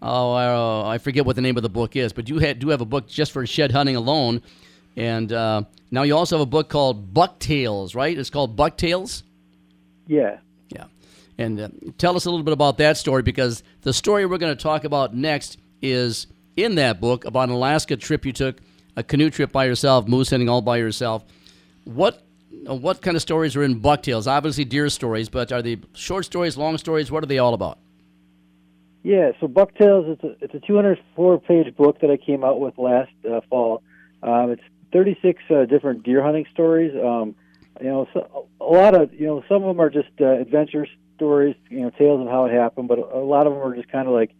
Oh, I, I forget what the name of the book is, but you do have a book just for shed hunting alone. And uh, now you also have a book called Bucktails, right? It's called Bucktails? Yeah. Yeah. And uh, tell us a little bit about that story because the story we're going to talk about next is in that book about an Alaska trip you took a canoe trip by yourself, moose hunting all by yourself. What what kind of stories are in Bucktails? Obviously, deer stories, but are they short stories, long stories? What are they all about? Yeah, so Bucktails it's a it's a 204 page book that I came out with last uh, fall. Um, it's 36 uh, different deer hunting stories. Um, you know, so, a lot of you know some of them are just uh, adventure stories, you know, tales of how it happened, but a lot of them are just kind of like,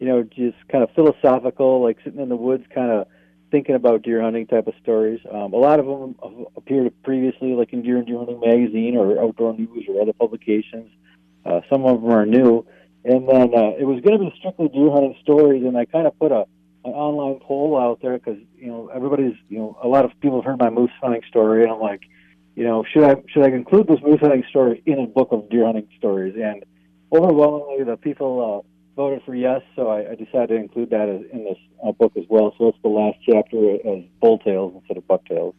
you know, just kind of philosophical, like sitting in the woods, kind of thinking about deer hunting type of stories. Um, a lot of them appeared previously, like in Deer and Deer Hunting magazine or Outdoor News or other publications. Uh, some of them are new. And then uh, it was going to be strictly deer hunting stories, and I kind of put a an online poll out there because you know everybody's you know a lot of people have heard my moose hunting story, and I'm like, you know, should I should I include this moose hunting story in a book of deer hunting stories? And overwhelmingly, the people uh, voted for yes, so I, I decided to include that in this uh, book as well. So it's the last chapter as bull tales instead of buck tales.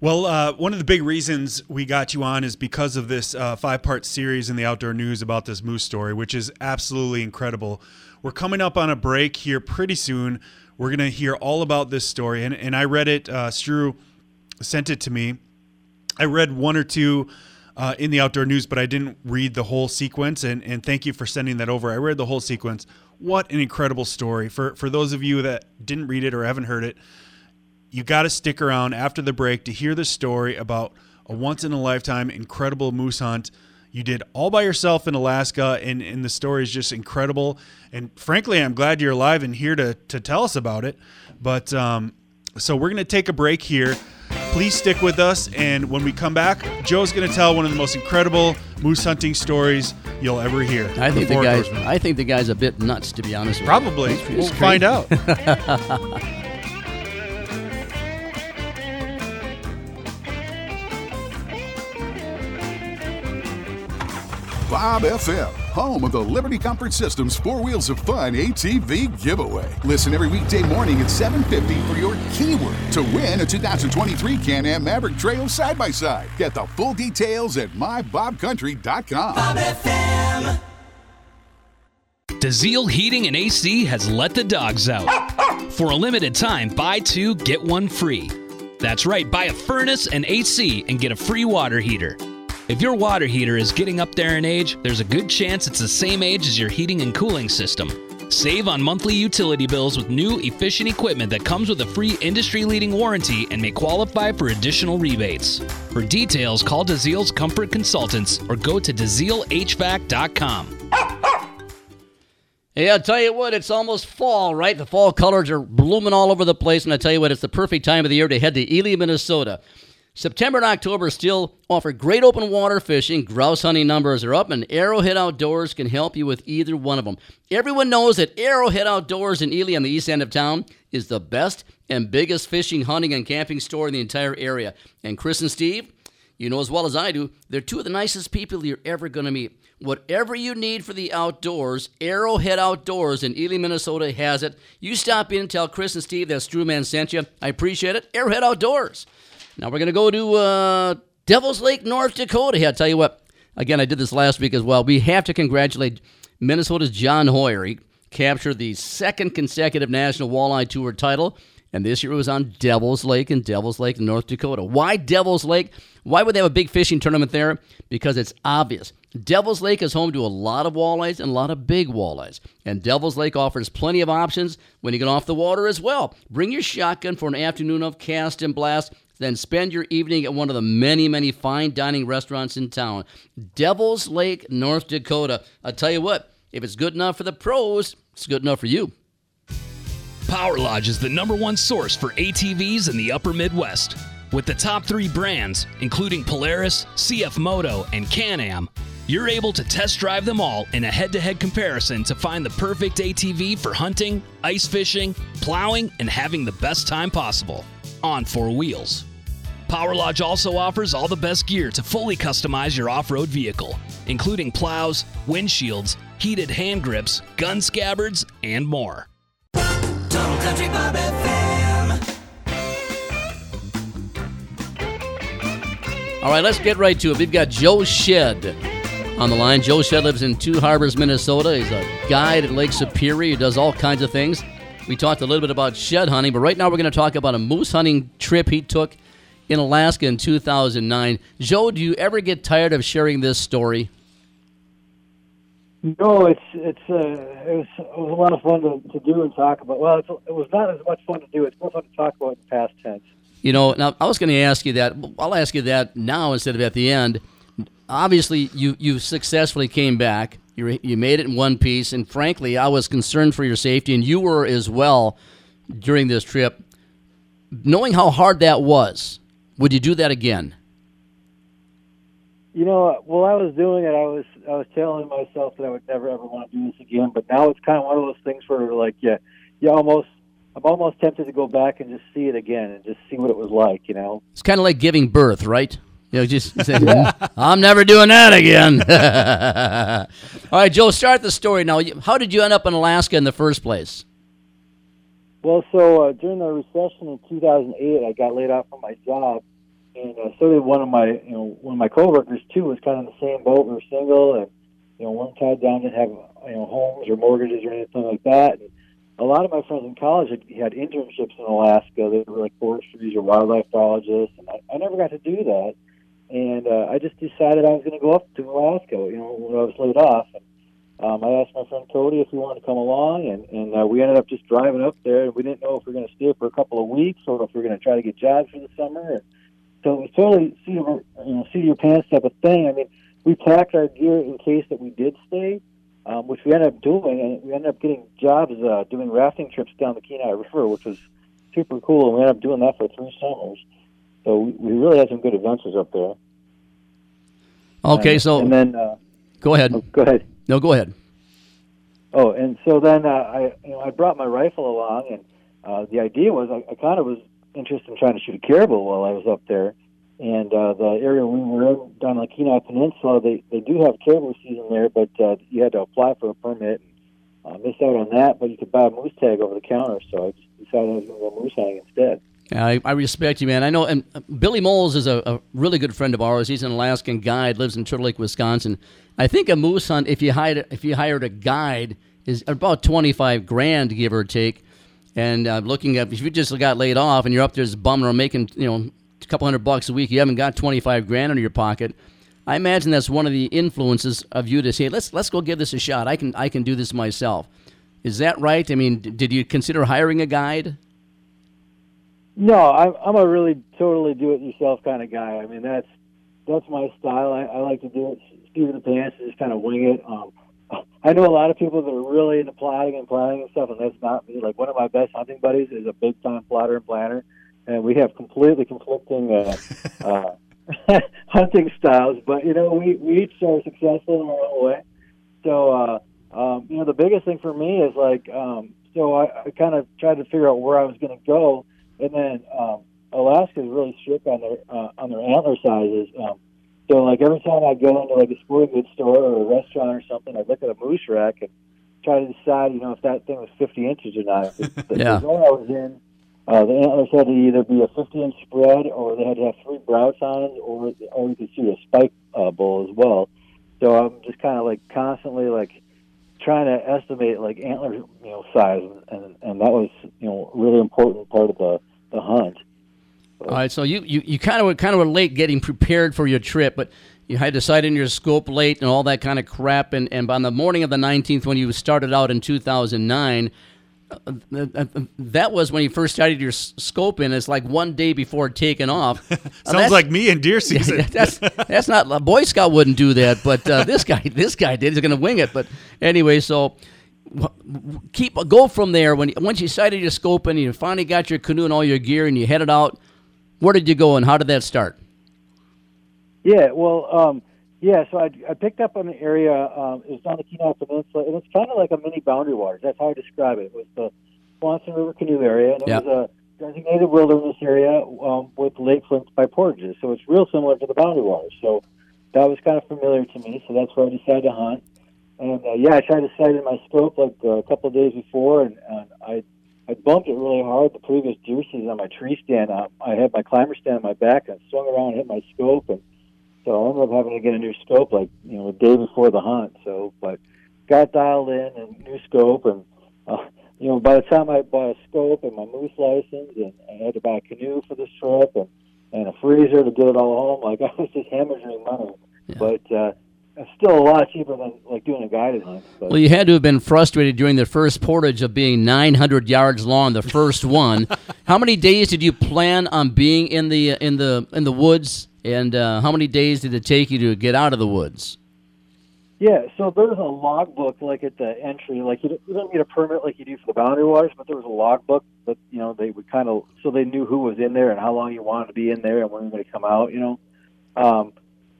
Well, uh, one of the big reasons we got you on is because of this uh, five part series in the outdoor news about this moose story, which is absolutely incredible. We're coming up on a break here pretty soon. We're going to hear all about this story. And, and I read it, uh, sent it to me. I read one or two uh, in the outdoor news, but I didn't read the whole sequence. And, and thank you for sending that over. I read the whole sequence. What an incredible story. For, for those of you that didn't read it or haven't heard it, you got to stick around after the break to hear the story about a once in a lifetime incredible moose hunt you did all by yourself in Alaska, and, and the story is just incredible. And frankly, I'm glad you're alive and here to, to tell us about it. But um, so we're going to take a break here. Please stick with us. And when we come back, Joe's going to tell one of the most incredible moose hunting stories you'll ever hear. I think the Four guy. I think the guy's a bit nuts, to be honest. with you. Probably. He's- he's We'll crazy. find out. [laughs] Bob FM, home of the Liberty Comfort Systems Four Wheels of Fun ATV giveaway. Listen every weekday morning at 7:50 for your keyword to win a 2023 Can-Am Maverick Trail side by side. Get the full details at mybobcountry.com. Bob FM. DeZiel Heating and AC has let the dogs out. [laughs] For a limited time, buy two, get one free. That's right, buy a furnace and AC and get a free water heater. If your water heater is getting up there in age, there's a good chance it's the same age as your heating and cooling system. Save on monthly utility bills with new efficient equipment that comes with a free industry leading warranty and may qualify for additional rebates. For details, call DeZiel's Comfort Consultants or go to DeZielHVAC.com. Hey, I'll tell you what, it's almost fall, right? The fall colors are blooming all over the place, and I tell you what, it's the perfect time of the year to head to Ely, Minnesota. September and October still offer great open water fishing. Grouse hunting numbers are up, and Arrowhead Outdoors can help you with either one of them. Everyone knows that Arrowhead Outdoors in Ely on the east end of town is the best and biggest fishing, hunting, and camping store in the entire area. And Chris and Steve, you know as well as I do, they're two of the nicest people you're ever going to meet. Whatever you need for the outdoors, Arrowhead Outdoors in Ely, Minnesota has it. You stop in and tell Chris and Steve that Strewman sent you. I appreciate it. Arrowhead Outdoors. Now we're going to go to uh, Devil's Lake, North Dakota. Here, I'll tell you what. Again, I did this last week as well. We have to congratulate Minnesota's John Hoyer. He captured the second consecutive National Walleye Tour title, and this year it was on Devil's Lake in Devil's Lake, North Dakota. Why Devil's Lake? Why would they have a big fishing tournament there? Because it's obvious. Devil's Lake is home to a lot of walleyes and a lot of big walleyes. And Devil's Lake offers plenty of options when you get off the water as well. Bring your shotgun for an afternoon of cast and blast, then spend your evening at one of the many, many fine dining restaurants in town. Devil's Lake, North Dakota. I'll tell you what, if it's good enough for the pros, it's good enough for you. Power Lodge is the number one source for ATVs in the upper Midwest. With the top three brands, including Polaris, CF Moto, and Can Am, you're able to test drive them all in a head to head comparison to find the perfect ATV for hunting, ice fishing, plowing, and having the best time possible on four wheels. Power Lodge also offers all the best gear to fully customize your off road vehicle, including plows, windshields, heated hand grips, gun scabbards, and more. Country Bob FM. All right, let's get right to it. We've got Joe Shead on the line. Joe Shead lives in Two Harbors, Minnesota. He's a guide at Lake Superior. He does all kinds of things. We talked a little bit about shed hunting, but right now we're going to talk about a moose hunting trip he took in Alaska in 2009. Joe, do you ever get tired of sharing this story? No, it's it's uh, it was it was a lot of fun to, to do and talk about. Well, it was not as much fun to do. It's more fun to talk about in the past tense. You know, now I was going to ask you that. I'll ask you that now instead of at the end. Obviously, you you successfully came back. You you made it in one piece, and frankly, I was concerned for your safety, and you were as well during this trip. Knowing how hard that was, would you do that again? You know, while I was doing it, I was I was telling myself that I would never ever want to do this again. But now it's kind of one of those things where, like, yeah, you almost I'm almost tempted to go back and just see it again and just see what it was like. You know, It's kind of like giving birth, right? You know, just [laughs] say, I'm never doing that again. [laughs] All right, Joe, start the story now. How did you end up in Alaska in the first place? Well, so uh, during the recession in 2008, I got laid off from my job, and uh, so did one of my, you know, one of my coworkers too. Was kind of in the same boat. We were single, and you know, weren't tied down, didn't have you know homes or mortgages or anything like that. And a lot of my friends in college had, had internships in Alaska. They were like forestries or wildlife biologists, and I, I never got to do that. And uh, I just decided I was going to go up to Alaska. You know, when I was laid off. And, um, I asked my friend Cody if he wanted to come along, and, and uh, we ended up just driving up there. We didn't know if we were going to stay for a couple of weeks or if we were going to try to get jobs for the summer. And so it was totally seat of you know seat of your pants type of thing. I mean, we packed our gear in case that we did stay, um, which we ended up doing, and we ended up getting jobs uh, doing rafting trips down the Kenai River, which was super cool. And we ended up doing that for three summers. So we, we really had some good adventures up there. Okay, And- so and then uh, go ahead. go ahead. No, go ahead. Oh, and so then uh, I, you know, I brought my rifle along, and uh, the idea was I, I kind of was interested in trying to shoot a caribou while I was up there. And uh, the area we were in down on the Kenai Peninsula, they they do have caribou season there, but uh, you had to apply for a permit. Uh, missed out on that, but you could buy a moose tag over the counter, so I decided I was going to go moose hunting instead. I, I respect you, man. I know, and uh, Billy Moles is a, a really good friend of ours. He's an Alaskan guide, lives in Turtle Lake, Wisconsin. I think a moose hunt, if you hired if you hired a guide, is about twenty five grand, give or take. And uh, looking at if you just got laid off and you're up there just bumming or making you know a couple hundred bucks a week, you haven't got twenty five grand in your pocket. I imagine that's one of the influences of you to say, let's let's go give this a shot. I can I can do this myself. Is that right? I mean, did you consider hiring a guide? No, I'm I'm a really totally do-it-yourself kind of guy. I mean, that's that's my style. I, I like to do it, seat of the pants, and just kind of wing it. Um, I know a lot of people that are really into plotting and planning and stuff, and that's not me. Like one of my best hunting buddies is a big time plotter and planner, and we have completely conflicting uh, [laughs] uh, [laughs] hunting styles. But you know, we we each are successful in our own way. So uh, um, you know, the biggest thing for me is like, um, so I, I kind of tried to figure out where I was going to go, and then um, Alaska is really strict on their uh, on their antler sizes. Um, so like every time I go into like a sporting goods store or a restaurant or something, I look at a moose rack and try to decide, you know, if that thing was 50 inches or not. [laughs] the Yeah. the zone I was in, uh, the antlers had to either be a 50 inch spread or they had to have three brow tines or or you could see a spike uh, bull as well. So I'm just kind of like constantly like trying to estimate like antler you know size and and that was you know really important part of the the hunt. All right, so you, you, you kind of were kind of were late getting prepared for your trip, but you had to decided in your scope late and all that kind of crap. And, and on the morning of the 19th, when you started out in 2009, uh, uh, uh, that was when you first started your scope in. It's like one day before taking off. [laughs] Sounds like me in deer season. [laughs] that's that's not a Boy Scout wouldn't do that, but uh, this guy [laughs] this guy did. He's going to wing it. But anyway, so keep go from there. When once you sighted your scope and you finally got your canoe and all your gear and you headed out, where did you go and how did that start? Yeah, well, um, yeah. So I, I picked up on an area. Um, it was on the Kenai Peninsula, and it's kind of like a mini boundary waters. That's how I describe it. It was the Swanson River Canoe area, and it Yep. was a designated wilderness area um, with lake flints by portages. So it's real similar to the boundary waters. So that was kind of familiar to me. So that's where I decided to hunt. And uh, yeah, I tried to sight in my scope like uh, a couple of days before, and, and I I bumped it really hard the previous deer season on my tree stand. Uh, I had my climber stand on my back and swung around and hit my scope, and so I ended up having to get a new scope like you know a day before the hunt. So, but got dialed in and new scope, and uh, you know, by the time I bought a scope and my moose license, and I had to buy a canoe for this trip, and and a freezer to get it all home, like [laughs] I was just hemorrhaging money. But uh, it's still a lot cheaper than like doing a guided hunt. But, Well, you had to have been frustrated during the first portage of being 900 yards long, the first one. [laughs] how many days did you plan on being in the in the in the woods, and uh, how many days did it take you to get out of the woods? Yeah, so there's a logbook like at the entry, like you don't, you don't need a permit like you do for the boundary waters, but there was a logbook that you know they would kind of so they knew who was in there and how long you wanted to be in there and when you were going to come out, you know. Um,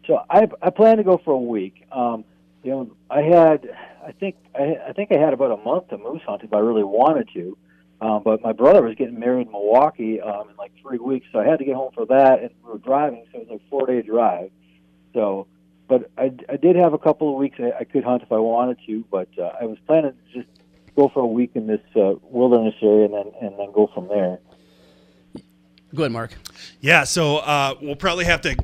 so I I planned to go for a week. Um, you know, I had I think I, I think I had about a month to moose hunt if I really wanted to. Um, but my brother was getting married in Milwaukee um, in like three weeks, so I had to get home for that, and we were driving, so it was like a four day drive. So but I, I did have a couple of weeks I, I could hunt if I wanted to, but uh, I was planning to just go for a week in this uh, wilderness area and then and then go from there. Go ahead, Mark. Yeah, so uh, we'll probably have to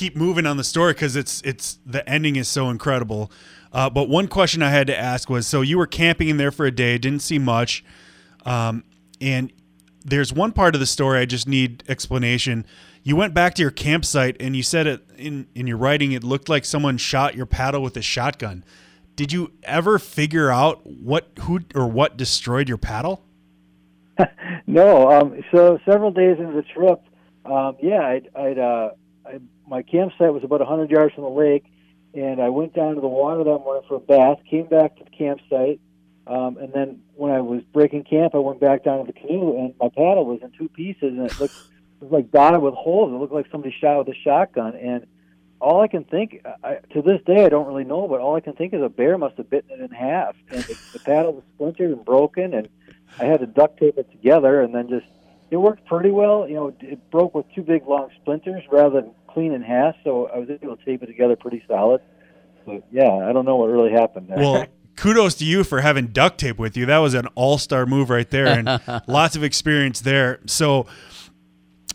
keep moving on the story because it's it's the ending is so incredible. Uh, but one question I had to ask was: so you were camping in there for a day, didn't see much, um, and there's one part of the story I just need explanation. You went back to your campsite and you said it in in your writing. It looked like someone shot your paddle with a shotgun. Did you ever figure out what who or what destroyed your paddle? [laughs] no, um, so several days into the trip, um, yeah, I'd, I'd uh, I, my campsite was about 100 yards from the lake, and I went down to the water that morning for a bath. Came back to the campsite, um, and then when I was breaking camp, I went back down to the canoe, and my paddle was in two pieces, and it looked it was like dotted with holes. It looked like somebody shot with a shotgun, and all I can think I, to this day, I don't really know, but all I can think is a bear must have bitten it in half, and the, the paddle was splintered and broken, and I had to duct tape it together, and then just it worked pretty well. You know, it broke with two big long splinters rather than clean in half, so I was able to tape it together pretty solid. But yeah, I don't know what really happened there. Well, [laughs] kudos to you for having duct tape with you. That was an all-star move right there, and [laughs] lots of experience there. So,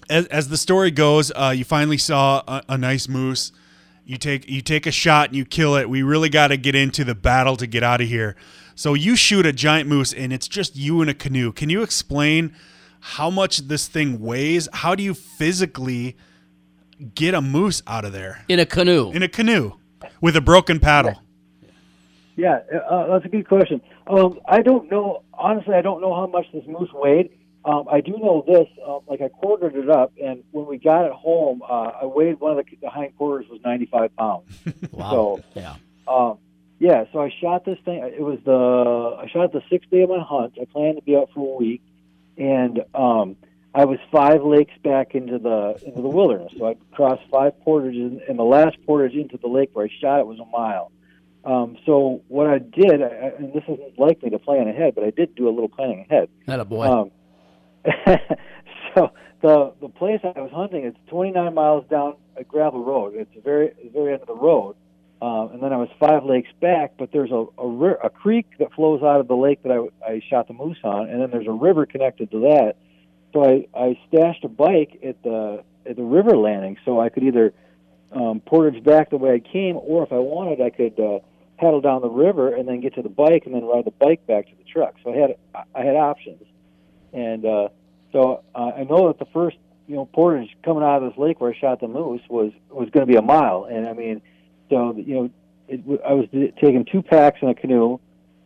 as, as the story goes, uh, you finally saw a, a nice moose. You take you take a shot and you kill it. We really got to get into the battle to get out of here. So you shoot a giant moose, and it's just you in a canoe. Can you explain how much this thing weighs? How do you physically get a moose out of there In a canoe. in a canoe with a broken paddle? Yeah, uh, that's a good question. Um, I don't know. Honestly, I don't know how much this moose weighed. Um, I do know this. Um, like I quartered it up, and when we got it home, uh, I weighed one of the, the hind quarters was 95 pounds. [laughs] Wow. So, yeah. um, yeah. So I shot this thing. It was the I shot it the sixth day of my hunt. I planned to be out for a week, and um, I was five lakes back into the into the wilderness. So I crossed five portages, and the last portage into the lake where I shot it was a mile. Um, so what I did, I, and this isn't likely to plan ahead, but I did do a little planning ahead. Not a boy. Um, [laughs] so the the place I was hunting it's 29 miles down a gravel road. It's the very the very end of the road, um, and then I was five lakes back. But there's a a, ri- a creek that flows out of the lake that I I shot the moose on, and then there's a river connected to that. So I I stashed a bike at the at the river landing, so I could either um, portage back the way I came, or if I wanted, I could uh, paddle down the river and then get to the bike and then ride the bike back to the truck. So I had I had options, and uh, so I know that the first you know portage coming out of this lake where I shot the moose was was going to be a mile, and I mean, so you know, it, I was taking two packs in a canoe,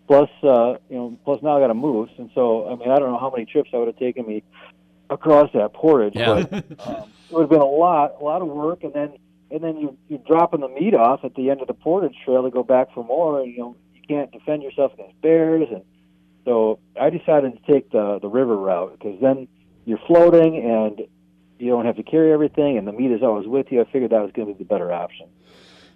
plus uh, you know, plus now I got a moose, and so I mean, I don't know how many trips I would have taken me across that portage, Yeah. but [laughs] um, it would have been a lot, a lot of work, and then and then you you're dropping the meat off at the end of the portage trail to go back for more, and you know you can't defend yourself against bears, and so I decided to take the the river route because then you're floating and you don't have to carry everything, and the meat is always with you. I figured that was going to be the better option.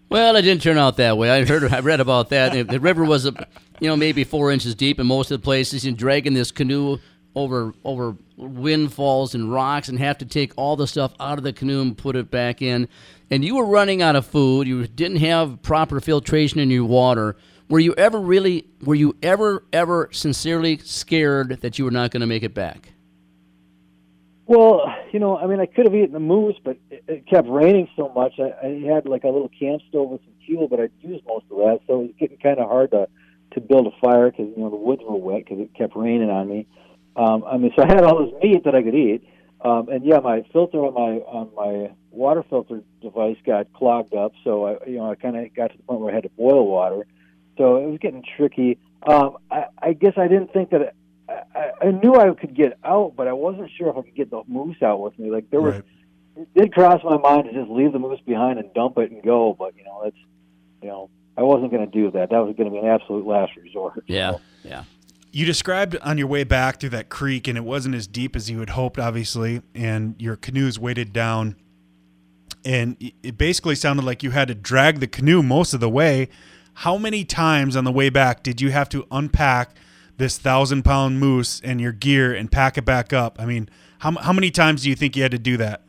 Well, it didn't turn out that way. I heard, I read about that. The- river was, you know, maybe four inches deep in most of the places. And dragging this canoe over over windfalls and rocks, and have to take all the stuff out of the canoe and put it back in. And you were running out of food. You didn't have proper filtration in your water. Were you ever really? Were you ever ever sincerely scared that you were not going to make it back? Well, you know, I mean, I could have eaten the moose, but it, it kept raining so much. I, I had like a little camp stove with some fuel, but I'd used most of that, so it was getting kind of hard to to build a fire because you know the woods were wet because it kept raining on me. Um, I mean, so I had all this meat that I could eat, um, and yeah, my filter on my on my water filter device got clogged up. So I, you know, I kind of got to the point where I had to boil water. So it was getting tricky. Um, I, I guess I didn't think that. It, I, I knew I could get out, but I wasn't sure if I could get the moose out with me. Like there was, Right. it did cross my mind to just leave the moose behind and dump it and go. But you know, that's, you know, I wasn't going to do that. That was going to be an absolute last resort. Yeah, yeah. You described on your way back through that creek, and it wasn't as deep as you had hoped, obviously, and your canoes weighted down. And it- basically sounded like you had to drag the canoe most of the way. How many times on the way back did you have to unpack this thousand pound moose and your gear and pack it back up? I mean, how, how many times do you think you had to do that?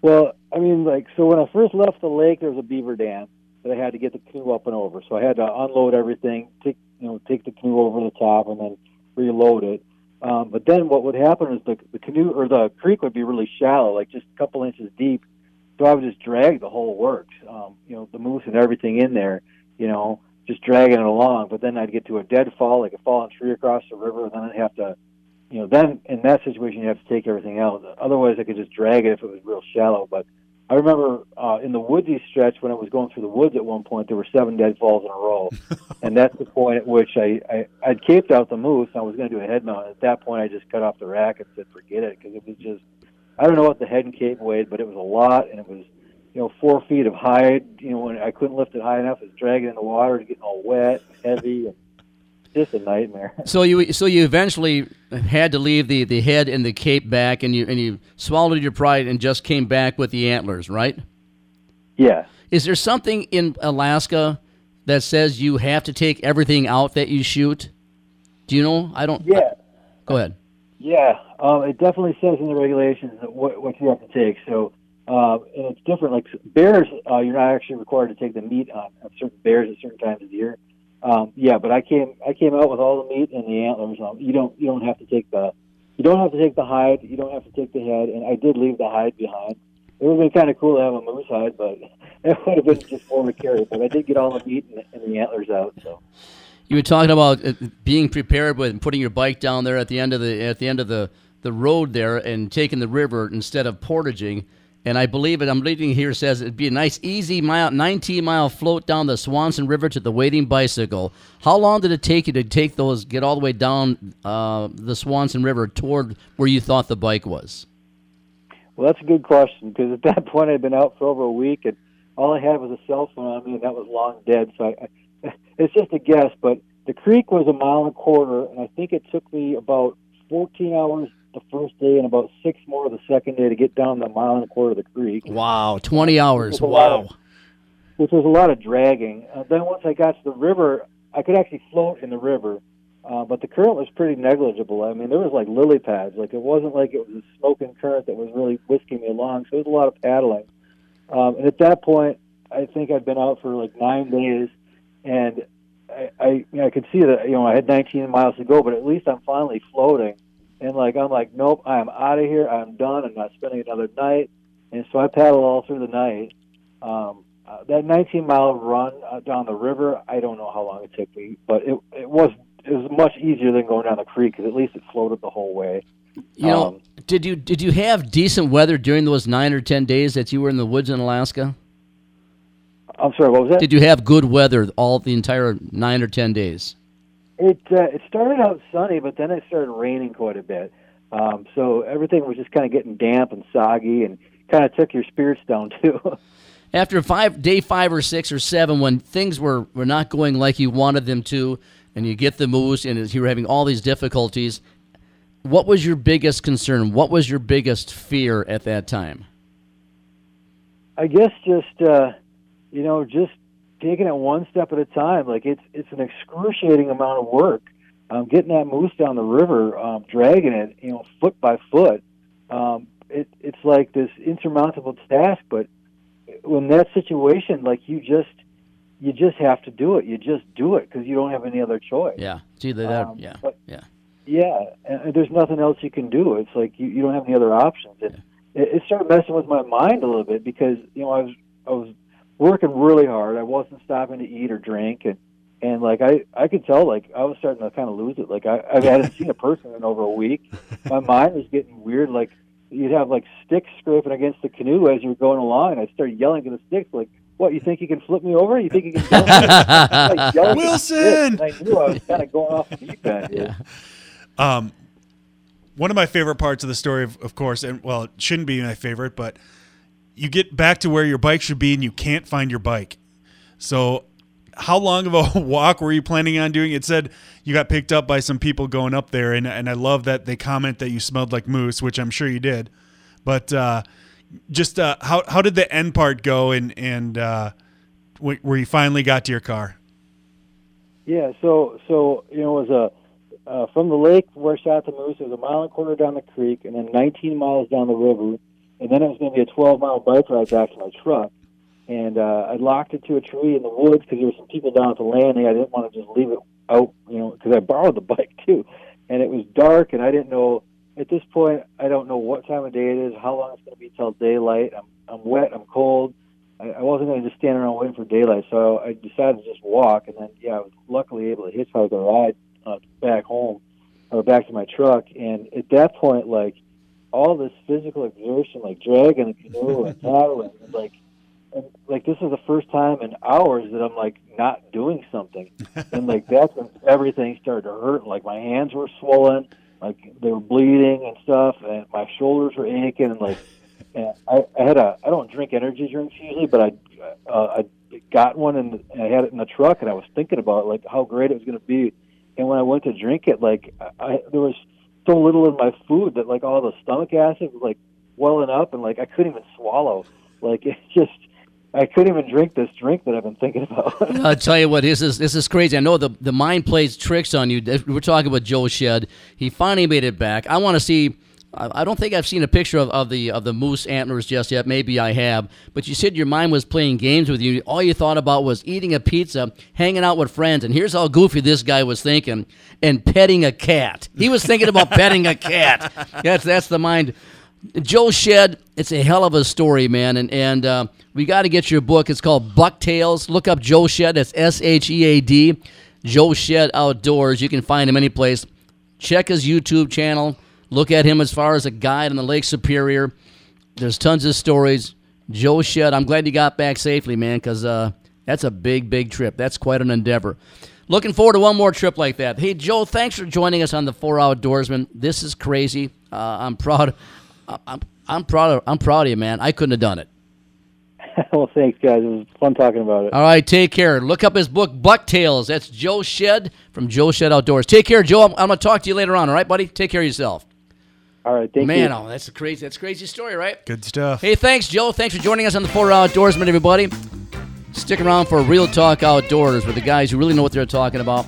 Well, I mean, like, so when I first left the lake, there was a beaver dam that I had to get the canoe up and over. So I had to unload everything, take, you know, take the canoe over the top, and then reload it. Um, but then what would happen is the, the canoe or the creek would be really shallow, like just a couple inches deep. So I would just drag the whole works, um, you know, the moose and everything in there, you know, just dragging it along. But then I'd get to a deadfall, like a fallen tree across the river, and then I'd have to you know, then in that situation you have to take everything out. Otherwise, I could just drag it if it was real shallow. But I remember uh, in the woodsy stretch when I was going through the woods at one point, there were seven dead falls in a row, [laughs] and that's the point at which I, I I'd caped out the moose. And I was going to do a head mount. At that point, I just cut off the rack and said, "Forget it," because it was just I don't know what the head and cape weighed, but it was a lot, and it was you know four feet of hide. You know, when I couldn't lift it high enough, it was dragging in the water, and getting all wet, and heavy, and just a nightmare. [laughs] So you so you eventually had to leave the, the head and the cape back, and you and you swallowed your pride and just came back with the antlers, right? Yeah. Is there something in Alaska that says you have to take everything out that you shoot? Do you know? I don't. Yeah. Go ahead. Yeah, um, it definitely says in the regulations what, what you have to take. So, uh, and it's different. Like bears, uh, you're not actually required to take the meat on, on certain bears at certain times of the year. Um, yeah, but I came I came out with all the meat and the antlers. Um, you don't you don't have to take the you don't have to take the hide. You don't have to take the head. And I did leave the hide behind. It would have been kind of cool to have a moose hide, but [laughs] it would have been just more to carry. But I did get all the meat and, and the antlers out. So. You were talking about uh, being prepared with putting your bike down there at the end of the at the end of the, the road there and taking the river instead of portaging. And I believe it. I'm reading here says it'd be a nice, easy mile, 19 mile float down the Swanson River to the waiting bicycle. How long did it take you to take those, get all the way down uh, the Swanson River toward where you thought the bike was? Well, that's a good question because at [laughs] that point I'd been out for over a week and all I had was a cell phone on me and that was long dead. So I, I, [laughs] it's just a guess, but the creek was a mile and a quarter, and I think it took me about 14 hours the first day and about six more the second day to get down the mile and a quarter of the creek. Wow, 20 hours. Which was a lot Wow. of- which was a lot of dragging. Uh, then once I got to the river, I could actually float in the river, uh, but the current was pretty negligible. I mean, there was like lily pads. Like it wasn't like it was a smoking current that was really whisking me along. So it was a lot of paddling. Um, and at that point, I think I'd been out for like nine days, and I, I, you know, I could see that you know I had 19 miles to go, but at least I'm finally floating. And like I'm like, nope, I'm out of here. I'm done. I'm not spending another night. And so I paddled all through the night. Um, uh, that 19 mile run uh, down the river, I don't know how long it took me, but it it was it was much easier than going down the creek because at least it floated the whole way. You know, Um, did you did you have decent weather during those nine or ten days that you were in the woods in Alaska? I'm sorry, what was that? Did you have good weather all the entire nine or ten days? It uh, it started out sunny, but then it started raining quite a bit. Um, so everything was just kind of getting damp and soggy, and kind of took your spirits [laughs] down too. After five day five or six or seven, when things were, were not going like you wanted them to, and you get the moose, and you were having all these difficulties, what was your biggest concern? What was your biggest fear at that time? I guess just uh, you know just taking it one step at a time. Like it's it's an excruciating amount of work. Um, getting that moose down the river, um, dragging it, you know, foot by foot. Um, it, it's like this insurmountable task. But when that situation, like you just you just have to do it. You just do it because you don't have any other choice. Yeah, it's either that. Um, yeah, but- yeah. Yeah, and there's nothing else you can do. It's like you, you don't have any other options. And it, it started messing with my mind a little bit because you know I was I was working really hard. I wasn't stopping to eat or drink, and and like I I could tell like I was starting to kind of lose it. Like I I hadn't seen a person in over a week. My [laughs] mind was getting weird. Like you'd have like sticks scraping against the canoe as you were going along, and I started yelling at the sticks like. What you think you can flip me over? You think you can jump me? Like, yelling at the Wilson! I knew I was kind of going off the deep end. Here. Um, one of my favorite parts of the story, of, of course, and well, it shouldn't be my favorite, but you get back to where your bike should be and you can't find your bike. So, how long of a [laughs] walk were you planning on doing? It said you got picked up by some people going up there, and, and I love that they comment that you smelled like moose, which I'm sure you did. But uh, just uh, how how did the end part go, and and uh, wh- where you finally got to your car? Yeah, so so you know it was a uh, from the lake where I shot the moose. It was a mile and a quarter down the creek, and then 19 miles down the river, and then it was going to be a 12 mile bike ride back to my truck. And uh, I locked it to a tree in the woods because there were some people down at the landing. I didn't want to just leave it out, you know, because I borrowed the [laughs] bike too, and it was dark, and I didn't know. At this point, I don't know what time of day it is, how long it's going to be till daylight. I'm I'm wet, I'm cold. I, I wasn't going to just stand around waiting for daylight, so I decided to just walk. And then, yeah, I was luckily able to hitchhike a ride uh, back home or back to my truck. And at that point, like all this physical exertion, like dragging the canoe and [laughs] paddling, and like, and like this is the first time in hours that I'm like not doing something, and like that's when everything started to hurt. Like my hands were swollen, like they were bleeding and stuff, and my shoulders were aching, and like and I, I had a I don't drink energy drinks usually, but I uh, I got one and I had it in the truck, and I was thinking about like how great it was going to be. And when I went to drink it, like I, there was so little in my food that like all the stomach acid was like welling up, and like I couldn't even swallow. Like [laughs] it just I couldn't even drink this drink that I've been thinking about. [laughs] I'll tell you what, this is this is crazy. I know the the mind plays tricks on you. We're talking about Joe Shead. He finally made it back. I want to see. I don't think I've seen a picture of, of the of the moose antlers just yet. Maybe I have, but you said your mind was playing games with you. All you thought about was eating a pizza, hanging out with friends, and here's how goofy this guy was thinking, and petting a cat. He was thinking about [laughs] petting a cat. That's that's the mind. Joe Shead, it's a hell of a story, man, and and uh, we got to get your book. It's called Buck Tales. Look up Joe Shead. That's S H E A D. Joe Shead Outdoors. You can find him any place. Check his YouTube channel. Look at him as far as a guide on the Lake Superior. There's tons of stories. Joe Shead, I'm glad you got back safely, man, because uh, that's a big, big trip. That's quite an endeavor. Looking forward to one more trip like that. Hey, Joe, thanks for joining us on the Four Outdoorsman. This is crazy. Uh, I'm proud. I'm, I'm proud. Of, I'm proud of you, man. I couldn't have done it. [laughs] well, thanks, guys. It was fun talking about it. All right, take care. Look up his book, Buck Tales. That's Joe Shead from Joe Shead Outdoors. Take care, Joe. I'm, I'm going to talk to you later on. All right, buddy. Take care of yourself. All right, thank Man, you. oh, that's a crazy. That's a crazy story, right? Good stuff. Hey, thanks, Joe. Thanks for joining us on the Four Outdoorsman, everybody. Stick around for Real Talk Outdoors with the guys who really know what they're talking about.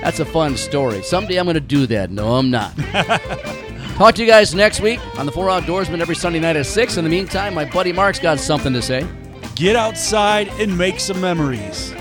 That's a fun story. Someday I'm going to do that. No, I'm not. [laughs] Talk to you guys next week on the Four Outdoorsman every Sunday night at 6. In the meantime, my buddy Mark's got something to say. Get outside and make some memories.